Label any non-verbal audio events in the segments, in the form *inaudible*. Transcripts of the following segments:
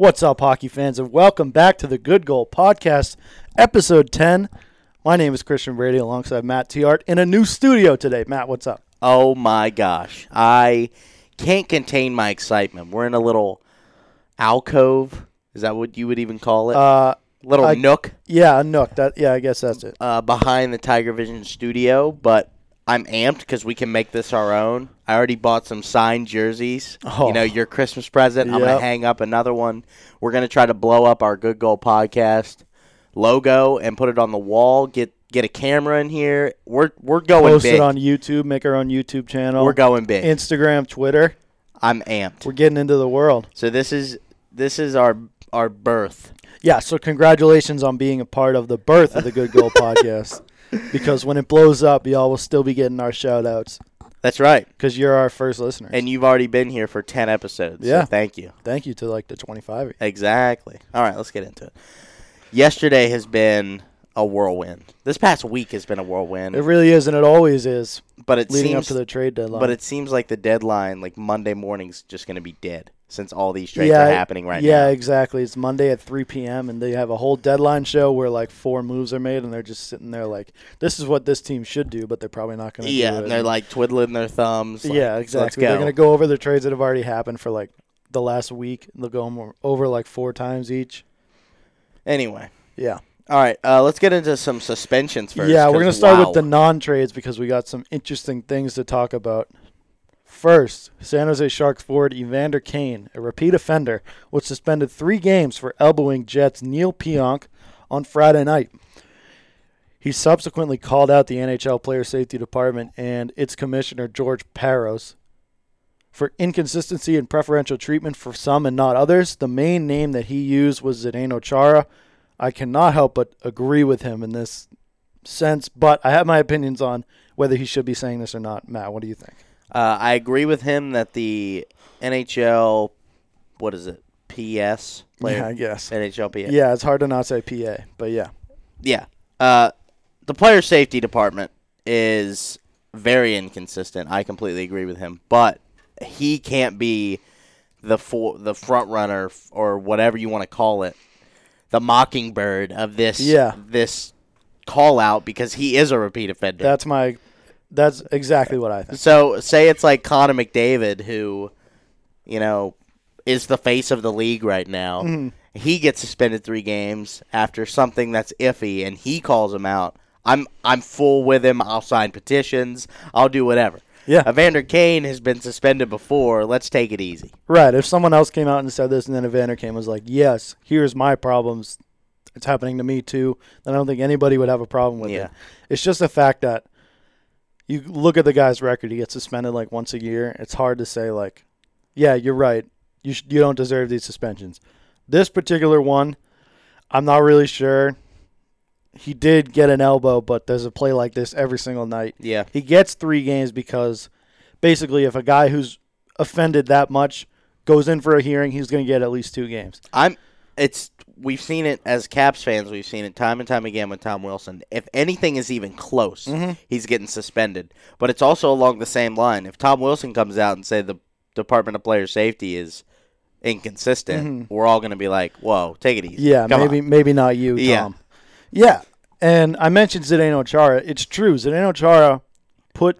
What's up, hockey fans, and welcome back to the Good Goal Podcast, episode 10. My name is Christian Brady alongside Matt Tiart in a new studio today. Matt, what's up? Oh my gosh. I can't contain my excitement. We're in a little alcove. Is that what you would even call it? Uh, little I- nook yeah, a nook. That yeah, I guess that's it. uh, behind the Tiger Vision studio, but I'm amped because we can make this our own. I already bought some signed jerseys. Oh. You know, your Christmas present. I'm gonna hang up another one. We're going to try to blow up our Good Goal podcast logo and put it on the wall. Get get a camera in here. We're we're going Post big. it on YouTube. Make our own YouTube channel. we're going big. Instagram, Twitter. I'm amped. We're getting into the world. So this is this is our our birth. Yeah. So congratulations on being a part of the birth of the Good Goal *laughs* Podcast. Because when it blows up, y'all will still be getting our shout outs That's right. because you're our first listener. And you've already been here for 10 episodes. Yeah. So thank you. Thank you to like the 25. Exactly. All right, let's get into it. Yesterday has been a whirlwind. This past week has been a whirlwind. It really is, and it always is but it leading seems up to the trade deadline. but it seems like the deadline like Monday morning's just going to be dead since all these trades are happening right yeah, now. Yeah, exactly. It's Monday at 3 p.m. and they have a whole deadline show where like four moves are made, and they're just sitting there like, "This is what this team should do," but they're probably not going to. Yeah, do it. and they're like twiddling their thumbs. like, yeah, exactly. go. They're going to go over the trades that have already happened for like the last week. They'll go over like four times each. Anyway, Yeah, all right. Uh, let's get into some suspensions first. yeah. we're going to start wow. with the non-trades because we got some interesting things to talk about. First, San Jose Sharks forward Evander Kane, a repeat offender, was suspended three games for elbowing Jets Neil Pionk on Friday night. He subsequently called out the NHL Player Safety Department and its commissioner, George Parros, for inconsistency and preferential treatment for some and not others. The main name that he used was Zdeno Chara. I cannot help but agree with him in this sense, but I have my opinions on whether he should be saying this or not. Matt, what do you think? Uh, I agree with him that the NHL, what is it, PS player, Yeah, I guess. NHL PS. Yeah, it's hard to not say PA, but yeah. Yeah. Uh, the player safety department is very inconsistent. I completely agree with him, but he can't be the for, the front runner or whatever you want to call it, the mockingbird of this Yeah. this call out because he is a repeat offender. That's my that's exactly what I think. So say it's like Connor McDavid, who, you know, is the face of the league right now. Mm-hmm. He gets suspended three games after something that's iffy, and he calls him out. I'm I'm full with him. I'll sign petitions. I'll do whatever. Yeah. Evander Kane has been suspended before. Let's take it easy. Right. If someone else came out and said this and then Evander and was like, Yes, here's my problems. It's happening to me too, then I don't think anybody would have a problem with Yeah. it. It's just the fact that you look at the guy's record, he gets suspended like once a year. It's hard to say like, yeah, you're right. You sh- you don't deserve these suspensions. This particular one, I'm not really sure. He did get an elbow, but there's a play like this every single night. Yeah. He gets three games because basically, if a guy who's offended that much goes in for a hearing, he's going to get at least two games. I'm. It's we've seen it as Caps fans. We've seen it time and time again with Tom Wilson. If anything is even close, mm-hmm. he's getting suspended. But it's also along the same line. If Tom Wilson comes out and say the Department of Player Safety is inconsistent, mm-hmm. we're all going to be like, "Whoa, take it easy." Yeah, Come maybe on. maybe not you, Tom. Yeah. Yeah, and I mentioned Zdeno Chara. It's true. Zdeno Chara put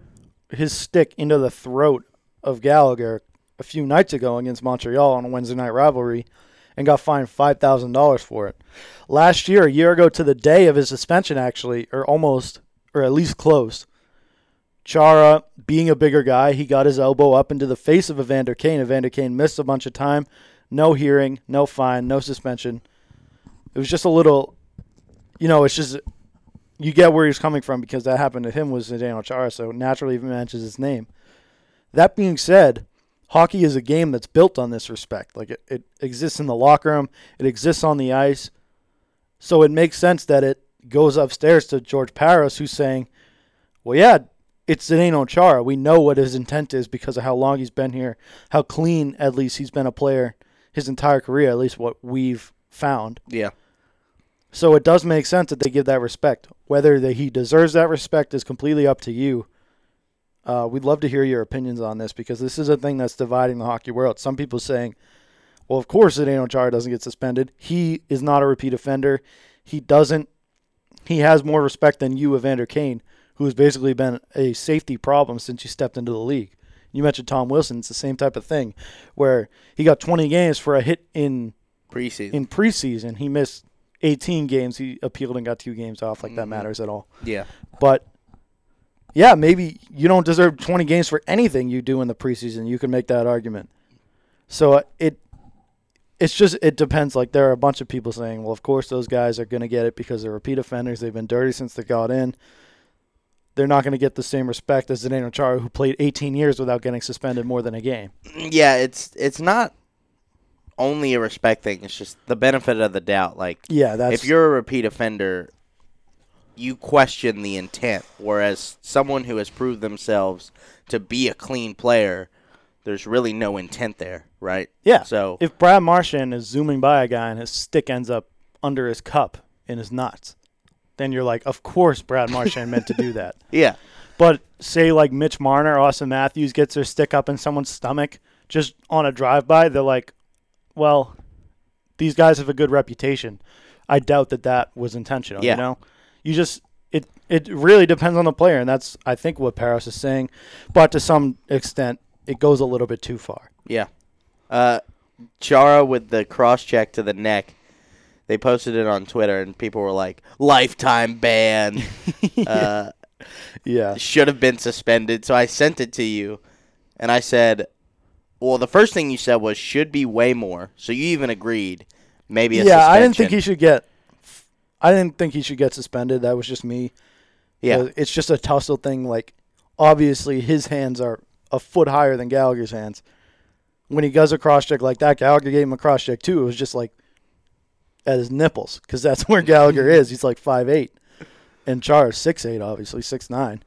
his stick into the throat of Gallagher a few nights ago against Montreal on a Wednesday night rivalry and got fined $5,000 for it. Last year, a year ago to the day of his suspension, actually, or almost, or at least close, Chara, being a bigger guy, he got his elbow up into the face of Evander Kane. Evander Kane missed a bunch of time. No hearing, no fine, no suspension. It was just a little, you know, it's just, you get where he's coming from because that happened to him was Daniel Chara, so naturally he mentions his name. That being said, hockey is a game that's built on this respect. Like it, it exists in the locker room, it exists on the ice. So it makes sense that it goes upstairs to George Parros, who's saying, well, yeah, it's Zdeno Chara. We know what his intent is because of how long he's been here, how clean, at least, he's been a player his entire career, at least what we've found. Yeah. So it does make sense that they give that respect. Whether that he deserves that respect is completely up to you. Uh, we'd love to hear your opinions on this because this is a thing that's dividing the hockey world. Some people saying, Well, of course, Zdeno Chara doesn't get suspended. He is not a repeat offender. He doesn't. He has more respect than you, Evander Kane, who has basically been a safety problem since you stepped into the league. You mentioned Tom Wilson. It's the same type of thing, where he got 20 games for a hit in Preseason. in preseason. He missed 18 games. He appealed and got two games off. Like that Mhm. matters at all. yeah. But yeah, maybe you don't deserve 20 games for anything you do in the preseason. You can make that argument. So uh, it it's just it depends. Like there are a bunch of people saying, well, of course those guys are going to get it because they're repeat offenders. They've been dirty since they got in. They're not going to get the same respect as Zdeno Chara, who played 18 years without getting suspended more than a game. Yeah, it's it's not only a respect thing. It's just the benefit of the doubt. Like Yeah, that's if you're a repeat offender, you question the intent. Whereas someone who has proved themselves to be a clean player, there's really no intent there, right? yeah. So if Brad Marchand is zooming by a guy and his stick ends up under his cup in his nuts, then you're like, of course Brad Marchand meant to do *laughs* that. yeah, But say like Mitch Marner, Auston Matthews gets their stick up in someone's stomach just on a drive by, they're like, well, these guys have a good reputation. I doubt that that was intentional. Yeah. You know, you just it it really depends on the player, and that's I think what Parros is saying. But to some extent, it goes a little bit too far. yeah. Uh, Chara with the cross check to the neck. They posted it on Twitter, and people were like, "Lifetime ban." *laughs* uh, Yeah. should have been suspended. So I sent it to you, and I said, "Well, the first thing you said was should be way more." So you even agreed, maybe a yeah, I didn't think suspension. he should get. I didn't think he should get suspended. That was just me. Yeah, it's just a tussle thing. Like, obviously, his hands are a foot higher than Gallagher's hands. When he does a cross check like that, Gallagher gave him a cross check too. It was just like at his nipples because that's *laughs* where Gallagher is. He's like five eight, and Char's six eight, obviously six nine.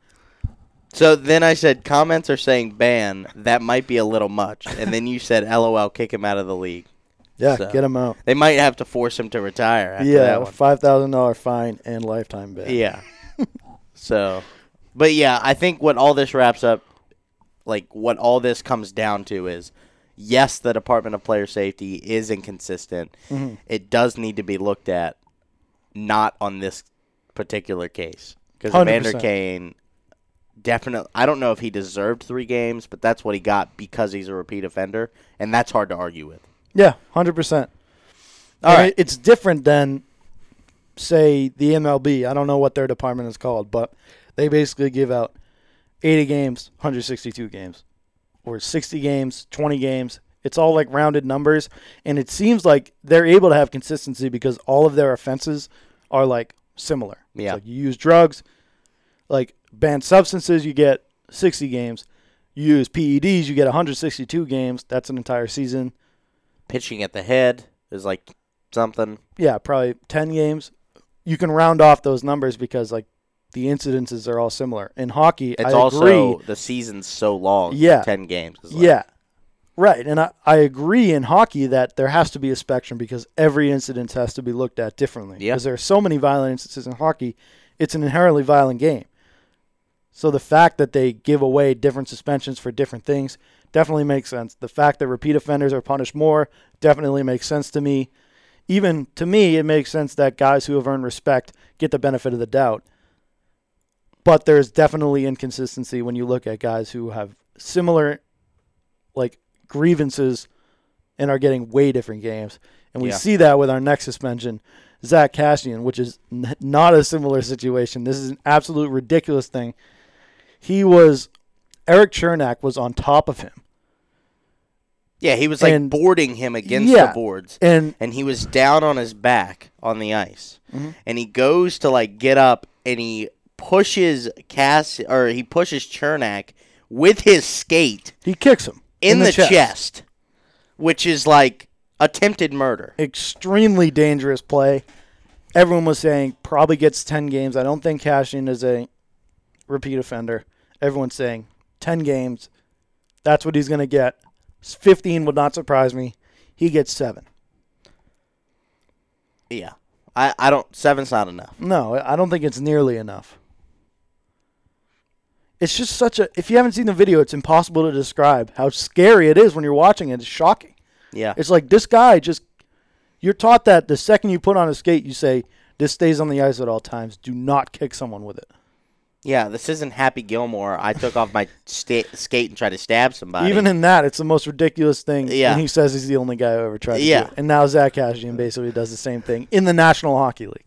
So then I said comments are saying ban. That might be a little much. And then you said, *laughs* "LOL, kick him out of the league." Yeah, So, get him out. They might have to force him to retire after Yeah, that one. five thousand dollar fine and lifetime ban. Yeah. *laughs* so, but yeah, I think what all this wraps up, like what all this comes down to is, yes, the Department of Player Safety is inconsistent. Mhm. It does need to be looked at, not on this particular case because 100%. Kane. Definitely, I don't know if he deserved three games, but that's what he got because he's a repeat offender, and that's hard to argue with. Yeah, hundred percent. All right. it's different than, say, the MLB. I don't know what their department is called, but they basically give out eighty games, hundred sixty-two games, or sixty games, twenty games. It's all like rounded numbers, and it seems like they're able to have consistency because all of their offenses are like similar. Yeah. like you use drugs, like banned substances, you get sixty games. You use PEDs, you get 162 games. That's an entire season. Pitching at the head is like something. yeah, probably 10 games. You can round off those numbers because like the incidences are all similar. In hockey, It's I also agree. the season's so long. Yeah. ten games. is like- Yeah. Right. And I, I agree in hockey that there has to be a spectrum because every incident has to be looked at differently. Yeah. Because there are so many violent instances in hockey, it's an inherently violent game. So the fact that they give away different suspensions for different things definitely makes sense. The fact that repeat offenders are punished more definitely makes sense to me. Even to me, it makes sense that guys who have earned respect get the benefit of the doubt. But there's definitely inconsistency when you look at guys who have similar like grievances and are getting way different games. And we Yeah. see that with our next suspension, Zack Kassian, which is n- not a similar situation. This is an absolute ridiculous thing. He was Erik Cernak was on top of him. Yeah. He was like And- boarding him against Yeah. the boards, And and he was down on his back on the ice, Mhm. and he goes to like get up, and he pushes Cass or he pushes Cernak with his skate he kicks him in, the, chest. chest, which is like attempted murder. Extremely dangerous play. Everyone was saying probably gets 10 games. I don't think Kassian is a repeat offender. Everyone's saying 10 games. That's what he's going to get. 15 would not surprise me. He gets 7. Yeah, I I don't seven's not enough. No, I don't think it's nearly enough. It's just such a. If you haven't seen the video, it's impossible to describe how scary it is when you're watching it. It's shocking. Yeah. It's like this guy just you're taught that the second you put on a skate, you say this stays on the ice at all times. Do not kick someone with it. Yeah, this isn't Happy Gilmore. I took off my sta- skate and tried to stab somebody. Even in that, it's the most ridiculous thing. Yeah. And he says he's the only guy who ever tried to Yeah. And now Zack Kassian basically does the same thing in the National Hockey League,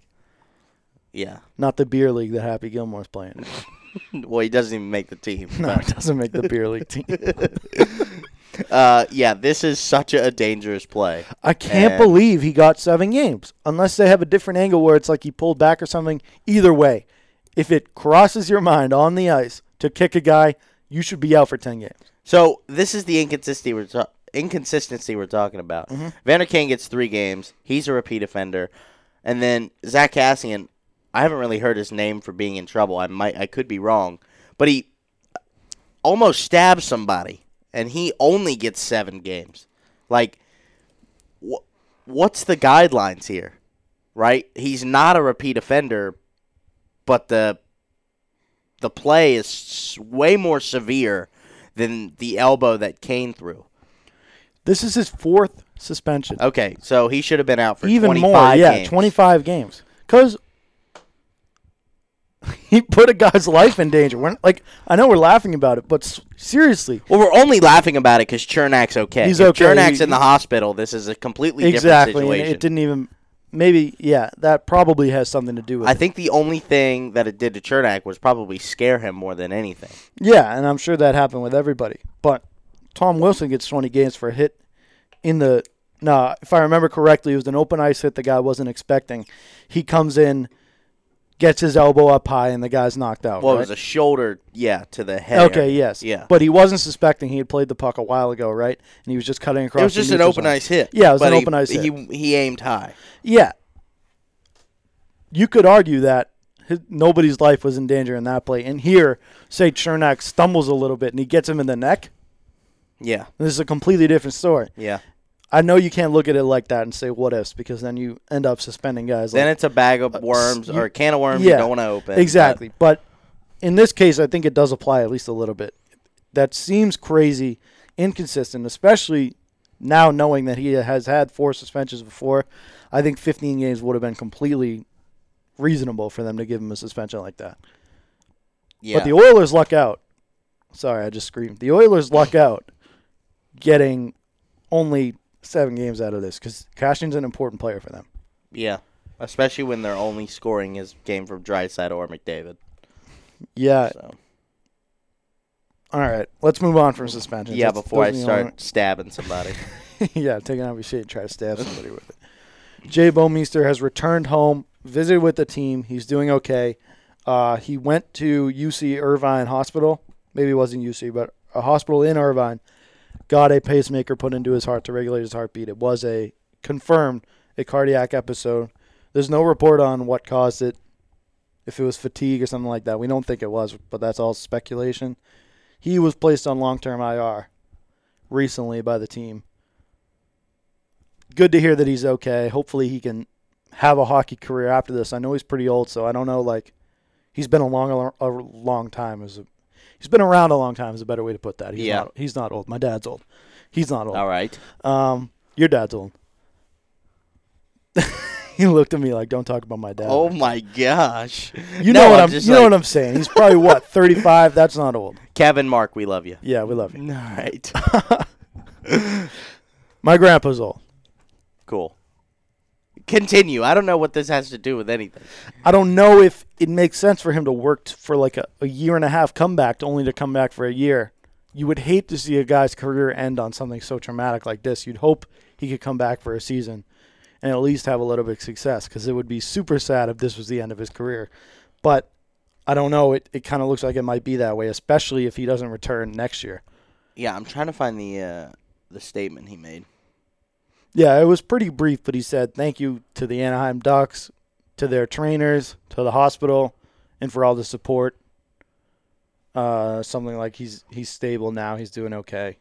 yeah. not the beer league that Happy Gilmore's playing. *laughs* Well, he doesn't even make the team. No, he doesn't make the beer league team. *laughs* Uh, yeah, this is such a, a dangerous play. I can't And- believe he got seven games. Unless they have a different angle where it's like he pulled back or something. Either way, if it crosses your mind on the ice to kick a guy, you should be out for ten games. So this is the inconsistency we're ta- inconsistency we're talking about. Mm-hmm. Vander Kane gets three games. He's a repeat offender, and then Zack Kassian. I haven't really heard his name for being in trouble. I might, I could be wrong, but he almost stabs somebody, and he only gets seven games. Like, wh- what's the guidelines here? Right? He's not a repeat offender, but the the play is way more severe than the elbow that Kane threw. This is his fourth suspension. Okay, so he should have been out for Even 25 more, yeah, games. 25 games. Because *laughs* he put a guy's life in danger. We're, like, I know we're laughing about it, but s- seriously, Well, we're only laughing about it because Cernak's okay. He's If okay. Cernak's He- in the hospital. This is a completely exactly. different situation. it didn't even, maybe, yeah, that probably has something to do with I it. think the only thing that it did to Cernak was probably scare him more than anything. Yeah, and I'm sure that happened with everybody. But Tom Wilson gets 20 games for a hit in the. No, if I remember correctly, it was an open ice hit the guy wasn't expecting. He comes in, gets his elbow up high, and the guy's knocked out. Well, right? it was a shoulder, yeah, to the head. Okay, yes. Yeah. But he wasn't suspecting he had played the puck a while ago, right? And he was just cutting across it was just an open zone. ice hit. Yeah, it was an he- open ice He, hit. he aimed high. Yeah. You could argue that his, nobody's life was in danger in that play. And here, say Cernak stumbles a little bit and he gets him in the neck. Yeah, This is a completely different story. yeah. I know you can't look at it like that and say what ifs because then you end up suspending guys. Then like, it's a bag of uh, worms you- or a can of worms you don't want to open. exactly. But in this case, I think it does apply at least a little bit. That seems crazy, inconsistent, especially now knowing that he has had four suspensions before. I think 15 games would have been completely reasonable for them to give him a suspension like that. Yeah. But the Oilers luck out. Sorry, I just screamed. The Oilers luck out getting only seven games out of this because Kassian's an important player for them. Yeah, especially when they're only scoring is game from Draisaitl or McDavid. Yeah. So All right. Let's move on from suspensions. yeah, That's- before I those are the start stabbing somebody. only- *laughs* yeah, taking off your shit and try to stab somebody with it. Jay Bouwmeester has returned home, visited with the team. He's doing okay. Uh, he went to UC Irvine Hospital. Maybe it wasn't UC, but a hospital in Irvine. Got a pacemaker put into his heart to regulate his heartbeat. It was a confirmed a cardiac episode. There's no report on what caused it. If it was fatigue or something like that, we don't think it was, but that's all speculation. He was placed on long-term IR recently by the team. Good to hear that he's okay. Hopefully he can have a hockey career after this. I know he's pretty old, so I don't know like he's been a long a long time as a he's been around a long time is a better way to put that. He's Yeah. not he's not old. My dad's old. He's not old. All right. Um your dad's old. *laughs* he looked at me like don't talk about my dad. Oh my gosh. you No, know what I'm I'm, you know what I'm saying. He's probably what, *laughs* 35? That's not old. Kevin, Mark, we love you. Yeah, we love you. All right. *laughs* My grandpa's old. cool. Continue. I don't know what this has to do with anything. I don't know if it makes sense for him to work t- for like a, a year and a half comeback to only to come back for a year. You would hate to see a guy's career end on something so traumatic like this. You'd hope he could come back for a season and at least have a little bit of success because it would be super sad if this was the end of his career. But I don't know. It, it kind of looks like it might be that way, especially if he doesn't return next year. Yeah, I'm trying to find the uh, the statement he made. Yeah, it was pretty brief, but he said thank you to the Anaheim Ducks, to their trainers, to the hospital, and for all the support. Uh, something like he's he's stable now. He's doing okay.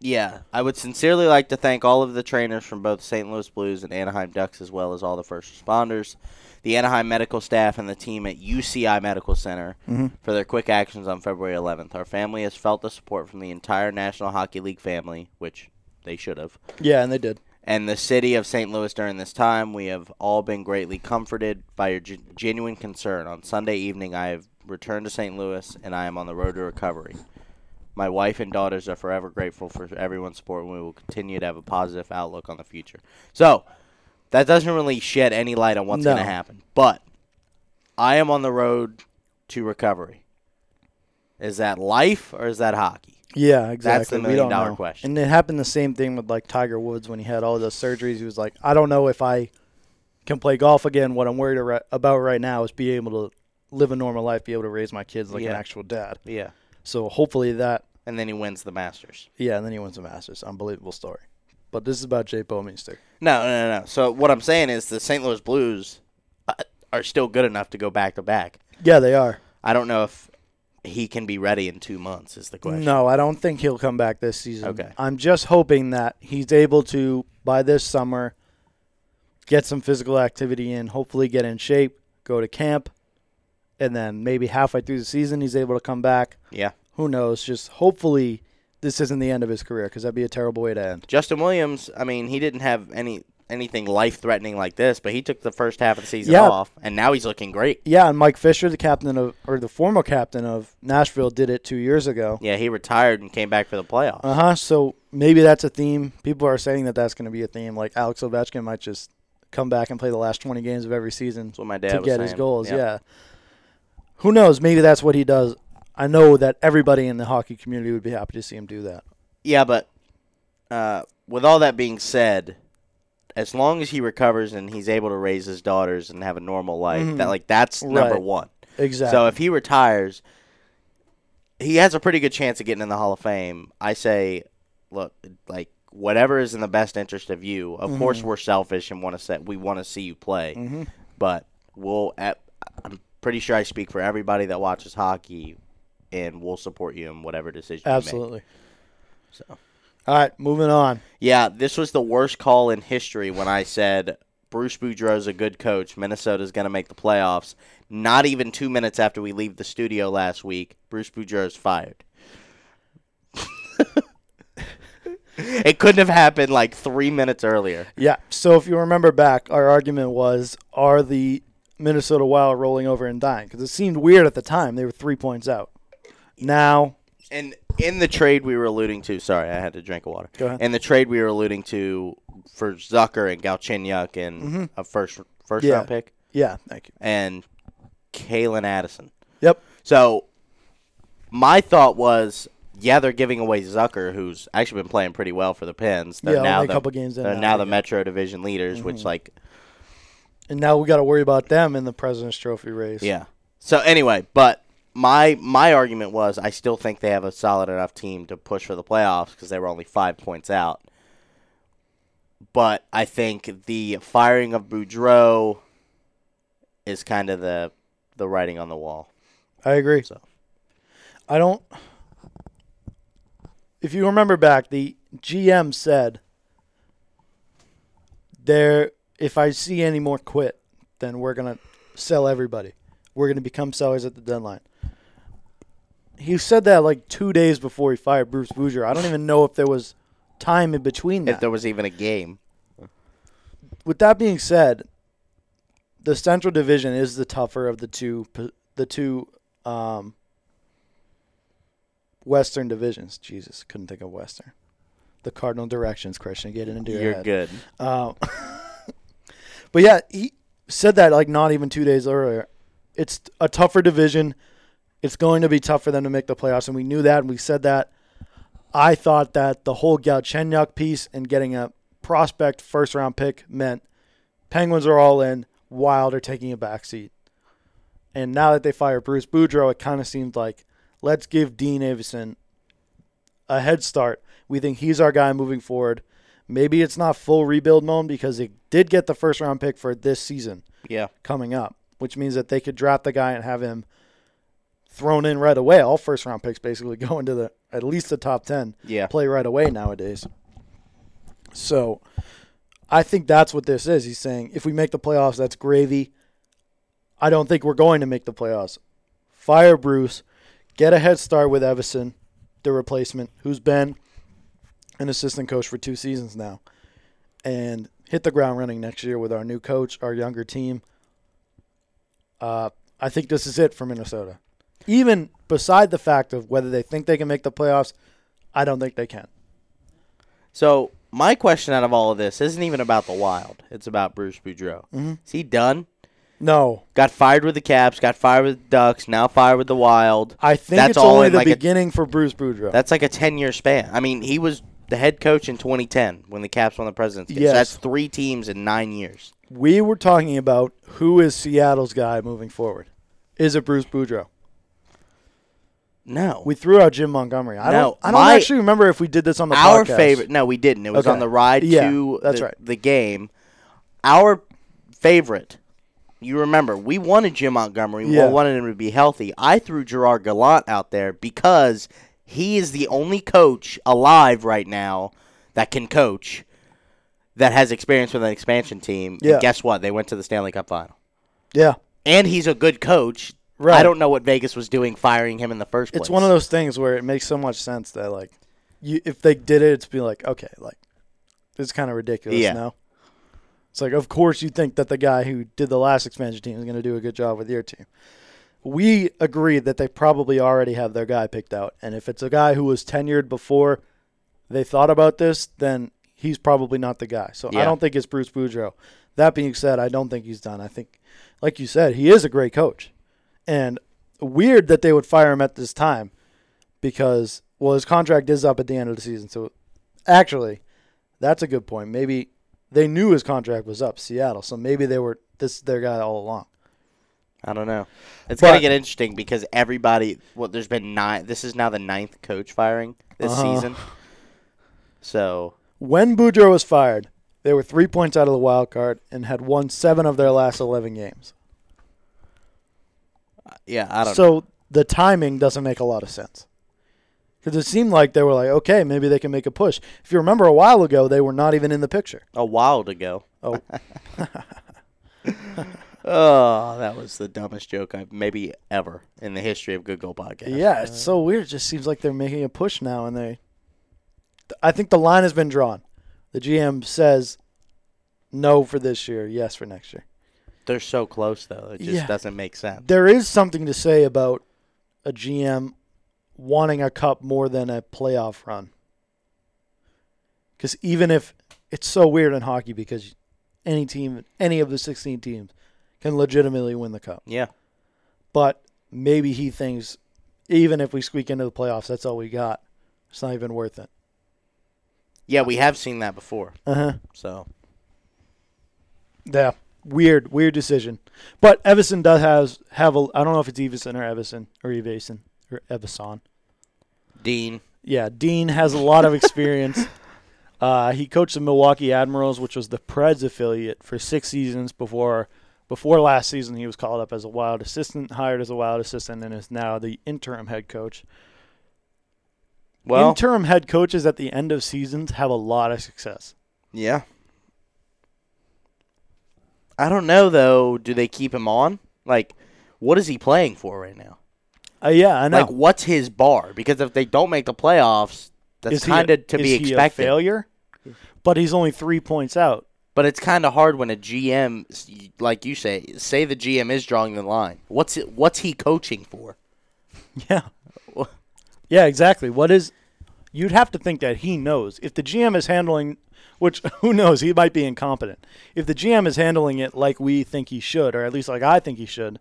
Yeah, I would sincerely like to thank all of the trainers from both St. Louis Blues and Anaheim Ducks, as well as all the first responders, the Anaheim medical staff, and the team at UCI Medical Center Mhm. for their quick actions on February 11th. Our family has felt the support from the entire National Hockey League family, which they should have. Yeah, and they did. And the city of St. Louis during this time, we have all been greatly comforted by your g- genuine concern. On Sunday evening, I have returned to St. Louis and I am on the road to recovery. My wife and daughters are forever grateful for everyone's support, and we will continue to have a positive outlook on the future. So, that doesn't really shed any light on what's No. going to happen. But I am on the road to recovery. Is that life or is that hockey? Yeah, exactly. we million don't dollar know. question. And it happened the same thing with like Tiger Woods when he had all those surgeries. He was like, I don't know if I can play golf again. What I'm worried about right now is be able to live a normal life, be able to raise my kids like Yeah. an actual dad. Yeah. So hopefully that, And then he wins the Masters. yeah, and then he wins the Masters. Unbelievable story. But this is about Jay Bouwmeester. No, no, no, no. So what I'm saying is the St. Louis Blues uh, are still good enough to go back to back. Yeah, they are. I don't know if he can be ready in two months. Is the question? No, I don't think he'll come back this season. Okay. I'm just hoping that he's able to by this summer get some physical activity in, hopefully get in shape, go to camp, and then maybe halfway through the season he's able to come back. Yeah. Who knows? Just hopefully this isn't the end of his career because that'd be a terrible way to end. Justin Williams. I mean, he didn't have any anything life threatening like this, but he took the first half of the season Yeah. off, and now he's looking great. Yeah, and Mike Fisher, the captain of or the former captain of Nashville, did it two years ago. Yeah, he retired and came back for the playoffs. Uh huh. So maybe that's a theme. People are saying that that's going to be a theme. Like Alex Ovechkin might just come back and play the last 20 games of every season That's what my dad to get his saying. goals. Yeah. Who knows? Maybe that's what he does. I know that everybody in the hockey community would be happy to see him do that. Yeah, but uh, with all that being said, as long as he recovers and he's able to raise his daughters and have a normal life, Mhm. that like that's number Right. one. Exactly. So if he retires, he has a pretty good chance of getting in the Hall of Fame. I say, look, like whatever is in the best interest of you. Of course, we're selfish and want to set. We want to see you play, hmm but we'll. At, I'm pretty sure I speak for everybody that watches hockey, and we'll support you in whatever decision. You make. Absolutely. So. All right, moving on. Yeah, this was the worst call in history when I said Bruce Boudreau's a good coach. Minnesota's going to make the playoffs. Not even two minutes after we leave the studio last week, Bruce Boudreau's fired. *laughs* it couldn't have happened like three minutes earlier. Yeah. So if you remember back, our argument was: Are the Minnesota Wild rolling over and dying? Because it seemed weird at the time. They were three points out. Now, And in the trade we were alluding to, sorry, I had to drink of water. Go ahead. In the trade we were alluding to for Zucker and Galchenyuk and Mhm. a first first Yeah. round pick yeah, thank you. and Calen Addison. Yep. So my thought was, yeah, they're giving away Zucker, who's actually been playing pretty well for the Pens. They're yeah, now only a the, couple games in. they're now, the. Metro Division leaders, which Mhm. like and now we got to worry about them in the President's Trophy race. yeah. So anyway, but my my argument was I still think they have a solid enough team to push for the playoffs because they were only five points out. But I think the firing of Boudreau is kind of the the writing on the wall. I agree. So. I don't. If you remember back, the GM said, "There, if I see any more quit, then we're gonna sell everybody. We're gonna become sellers at the deadline." He said that like two days before he fired Bruce Bouger. I don't even know if there was time in between If there was even a game. With that being said, the Central Division is the tougher of the two the two um, Western divisions. Jesus, couldn't think of Western. The cardinal directions, Christian, get it into your You're head. good. Um, *laughs* but yeah, he said that like not even two days earlier. It's a tougher division. It's going to be tough for them to make the playoffs, and we knew that, and we said that. I thought that the whole Galchenyuk piece and getting a prospect first round pick meant Penguins are all in, Wild are taking a backseat. And now that they fire Bruce Boudreau, it kind of seems like let's give Dean Evason a head start. We think he's our guy moving forward. Maybe it's not full rebuild mode because they did get the first round pick for this season Yeah. coming up, which means that they could draft the guy and have him thrown in right away. All first round picks basically *laughs* go into the at least the top ten Yeah. play right away nowadays. So I think that's what this is. He's saying if we make the playoffs, that's gravy. I don't think we're going to make the playoffs. Fire Bruce, get a head start with Everson, the replacement, who's been an assistant coach for two seasons now, and hit the ground running next year with our new coach, our younger team. Uh, I think this is it for Minnesota. Even beside the fact of whether they think they can make the playoffs, I don't think they can. So my question out of all of this isn't even about the Wild. It's about Bruce Boudreau. Mhm. Is he done? No, Got fired with the Caps. Got fired with the Ducks. Now fired with the Wild. I think That's it's all only in the like a- beginning for Bruce Boudreau. That's like a ten-year span. I mean, he was the head coach in 2010 when the Caps won the President's Cup. So Yes. that's three teams in nine years. we were talking about who is Seattle's guy moving forward. Is it Bruce Boudreau? No, We threw out Jim Montgomery. I No, don't. I don't my- actually remember if we did this on the our podcast. favorite. No, we didn't. It was Okay. on the ride Yeah, to that's the, right. the game. Our favorite. You remember we wanted Jim Montgomery. Yeah. We wanted him to be healthy. I threw Gerard Gallant out there because he is the only coach alive right now that can coach that has experience with an expansion team. Yeah. And guess what? They went to the Stanley Cup final. Yeah, And he's a good coach. Right. I don't know what Vegas was doing firing him in the first place. it's one of those things where it makes so much sense that like, you if they did it, it's be like okay, like it's kind of ridiculous. Yeah. No, it's like of course you think that the guy who did the last expansion team is going to do a good job with your team. We agreed that they probably already have their guy picked out, and if it's a guy who was tenured before they thought about this, then he's probably not the guy. So I don't think it's Bruce Boudreau. That being said, I don't think he's done. I think, like you said, he is a great coach, and weird that they would fire him at this time because well, his contract is up at the end of the season. So actually, that's a good point. Maybe they knew his contract was up, Seattle. So maybe they were this their guy all along. I don't know. It's But- gonna get interesting because everybody. Well, there's been nine. This is now the ninth coach firing this Uh-huh. season. So When Boudreau was fired, they were three points out of the wild card and had won seven of their last eleven games. Yeah, I don't. know. So the timing doesn't make a lot of sense. Because it seemed like they were like, okay, maybe they can make a push. If you remember a while ago, they were not even in the picture. A while ago. Oh, *laughs* *laughs* Oh, that was the dumbest joke I've maybe ever in the history of Good Goal Podcast. yeah, it's so weird. It just seems like they're making a push now, and they. I think the line has been drawn. The GM says no for this year, yes for next year. They're so close though. It just Yeah. doesn't make sense. There is something to say about a GM wanting a cup more than a playoff run. Because even if it's so weird in hockey, because any team, any of the 16 teams, can legitimately win the cup. Yeah. But maybe he thinks, even if we squeak into the playoffs, that's all we got. It's not even worth it. Yeah, we have seen that before. Uh huh. So Yeah. Weird, weird decision. But Everson does has have a. I don't know if it's Everson or Everson or Evason or Everson. Dean. Yeah, Dean has a lot of experience. *laughs* uh, he coached the Milwaukee Admirals, which was the Preds affiliate, for six seasons before before last season. He was called up as a Wild assistant, hired as a Wild assistant, and is now the interim head coach. Well, interim head coaches at the end of seasons have a lot of success. yeah. I don't know though. Do they keep him on? Like, what is he playing for right now? Uh, yeah, I know. Like, what's his bar? Because if they don't make the playoffs, that's kind of to is be he a expected. failure, but he's only three points out. But it's kind of hard when a GM, like you say, say the GM is drawing the line. What's it? What's he coaching for? *laughs* Yeah. Yeah, exactly. What is you'd have to think that he knows. If the GM is handling which *laughs* who knows, he might be incompetent. If the GM is handling it like we think he should, or at least like I think he should,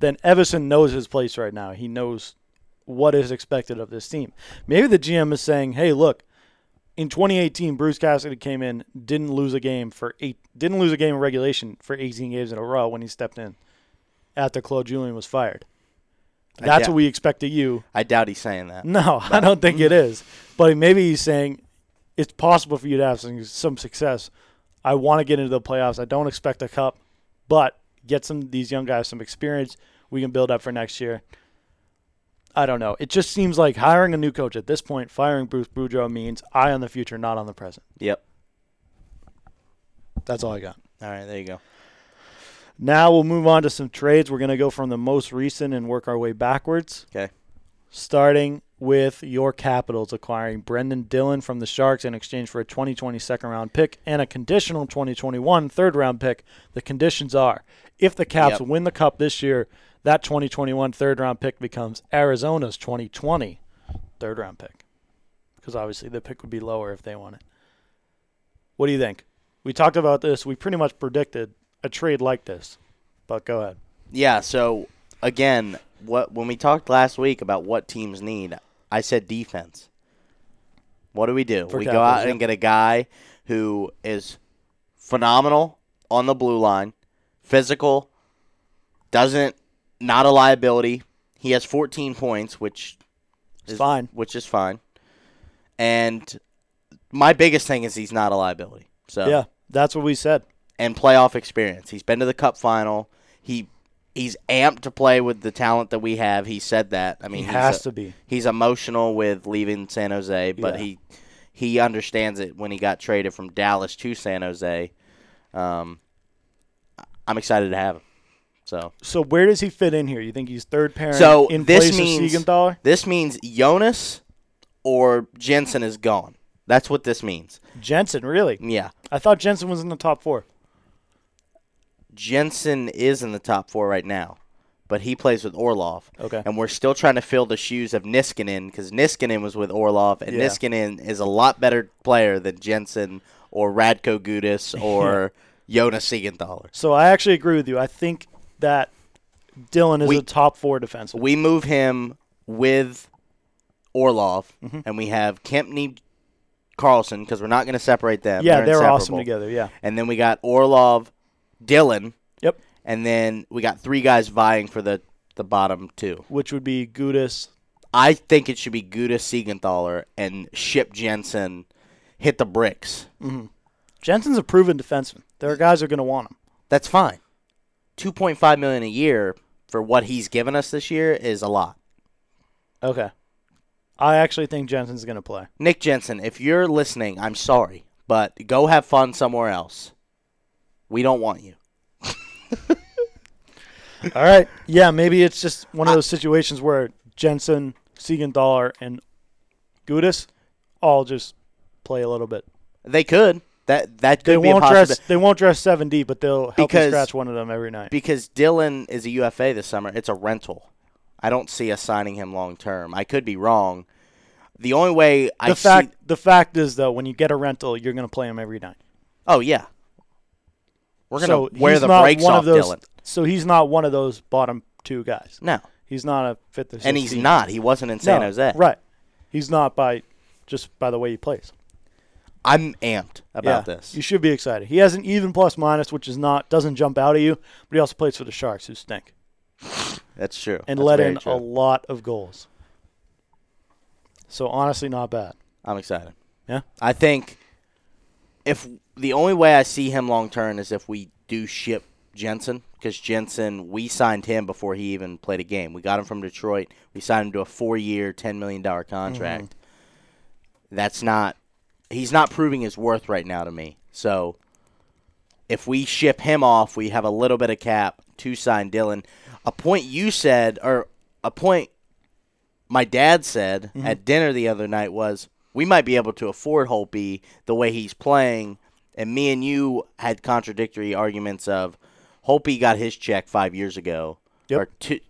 then Everson knows his place right now. He knows what is expected of this team. Maybe the GM is saying, "Hey, look, in 2018, Bruce Cassidy came in, didn't lose a game for eight, didn't lose a game in regulation for 18 games in a row when he stepped in after Claude Julien was fired. That's doubt- what we expect of you. I doubt he's saying that. No, *laughs* I don't think it is. But maybe he's saying it's possible for you to have some, some success. I want to get into the playoffs. I don't expect a cup, but get some these young guys some experience. We can build up for next year. I don't know. It just seems like hiring a new coach at this point, firing Bruce Boudreau means eye on the future, not on the present. Yep. That's all I got. All right, there you go. Now we'll move on to some trades. We're going to go from the most recent and work our way backwards. Okay. Starting with your Capitals acquiring Brenden Dillon from the Sharks in exchange for a 2020 second round pick and a conditional 2021 third round pick. The conditions are if the Caps Yep. win the Cup this year, that 2021 third round pick becomes Arizona's 2020 third round pick. Because obviously the pick would be lower if they won it. What do you think? We talked about this. We pretty much predicted a trade like this. But go ahead. Yeah. So again, what when we talked last week about what teams need, I said defense. What do we do? For we go out yep. and get a guy who is phenomenal on the blue line, physical, doesn't not a liability. He has 14 points, which is fine. which is fine. And my biggest thing is he's not a liability. So Yeah, that's what we said. and playoff experience. He's been to the Cup final. He he's amped to play with the talent that we have. He said that. I mean, he he's has a- to be. He's emotional with leaving San Jose, but Yeah. he he understands it when he got traded from Dallas to San Jose. Um, I'm excited to have him. So So where does he fit in here? You think he's third pairing So in this place means- of Siegenthaler? this means Jonas or Jensen is gone. That's what this means. Jensen, really? Yeah. I thought Jensen was in the top four. Jensen is in the top four right now, but he plays with Orlov. Okay. And we're still trying to fill the shoes of Niskanen because Niskanen was with Orlov, and Yeah. Niskanen is a lot better player than Jensen or Radko Gudas *laughs* or Jonas Siegenthaler. So I actually agree with you. I think that Dillon is We- a top four defenseman. We move him with Orlov, Mm-hmm. and we have Kempny Carlson because we're not going to separate them. yeah, they're awesome together. Yeah. And then we got Orlov, Dillon, Yep. and then we got three guys vying for the, the bottom two. Which would be Gudas. I think it should be Gudas Siegenthaler and Ship Jensen hit the bricks. Mm-hmm. Jensen's a proven defenseman. There are guys who are going to want him. That's fine. Two point five million a year for what he's given us this year is a lot. Okay. I actually think Jensen's going to play. Nick Jensen, if you're listening, I'm sorry, but go have fun somewhere else. We don't want you. *laughs* All right. Yeah, maybe it's just one of those situations where Jensen, Siegenthaler, and Gudas all just play a little bit. They could. That that They could be a won't dress. They won't dress seven deep, but they'll help you Because- scratch one of them every night. because Dillon is a UFA this summer. It's a rental. I don't see us signing him long term. I could be wrong. The only way I the see, fact the fact is though, when you get a rental, you're going to play him every night. oh yeah, we're gonna so wear the brakes one off of those, Dillon. So he's not one of those bottom two guys. No, He's not a fifth or sixth. and he's seed. not. He wasn't in San No, Jose. Right. He's not by just by the way he plays. I'm amped about yeah, this. You should be excited. He has an even plus minus, which is not doesn't jump out at you, but he also plays for the Sharks, who stink That's true. and That's let in true. a lot of goals. So honestly, not bad. I'm excited. Yeah? I think if the only way I see him long term is if we do ship Jensen because Jensen we signed him before he even played a game. We got him from Detroit. We signed him to a four year, ten million dollar contract. Mm-hmm. That's not. He's not proving his worth right now to me. So if we ship him off, we have a little bit of cap to sign Dillon. A point you said, or a point my dad said Mm-hmm. at dinner the other night was we might be able to afford Holtby the way he's playing. And me and you had contradictory arguments of Holtby got his check five years ago, Yep. or two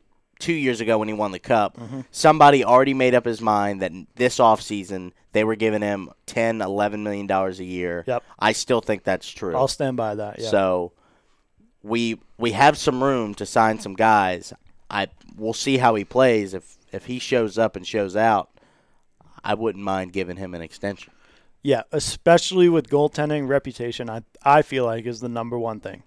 two years ago when he won the cup. Mm-hmm. Somebody already made up his mind that this offseason they were giving him 10 11 million dollars a year. Yep. I still think that's true. I'll stand by that. Yeah. So we we have some room to sign some guys. I we'll see how he plays. If if he shows up and shows out, I wouldn't mind giving him an extension. Yeah, especially with goaltending reputation, I I feel like is the number one thing.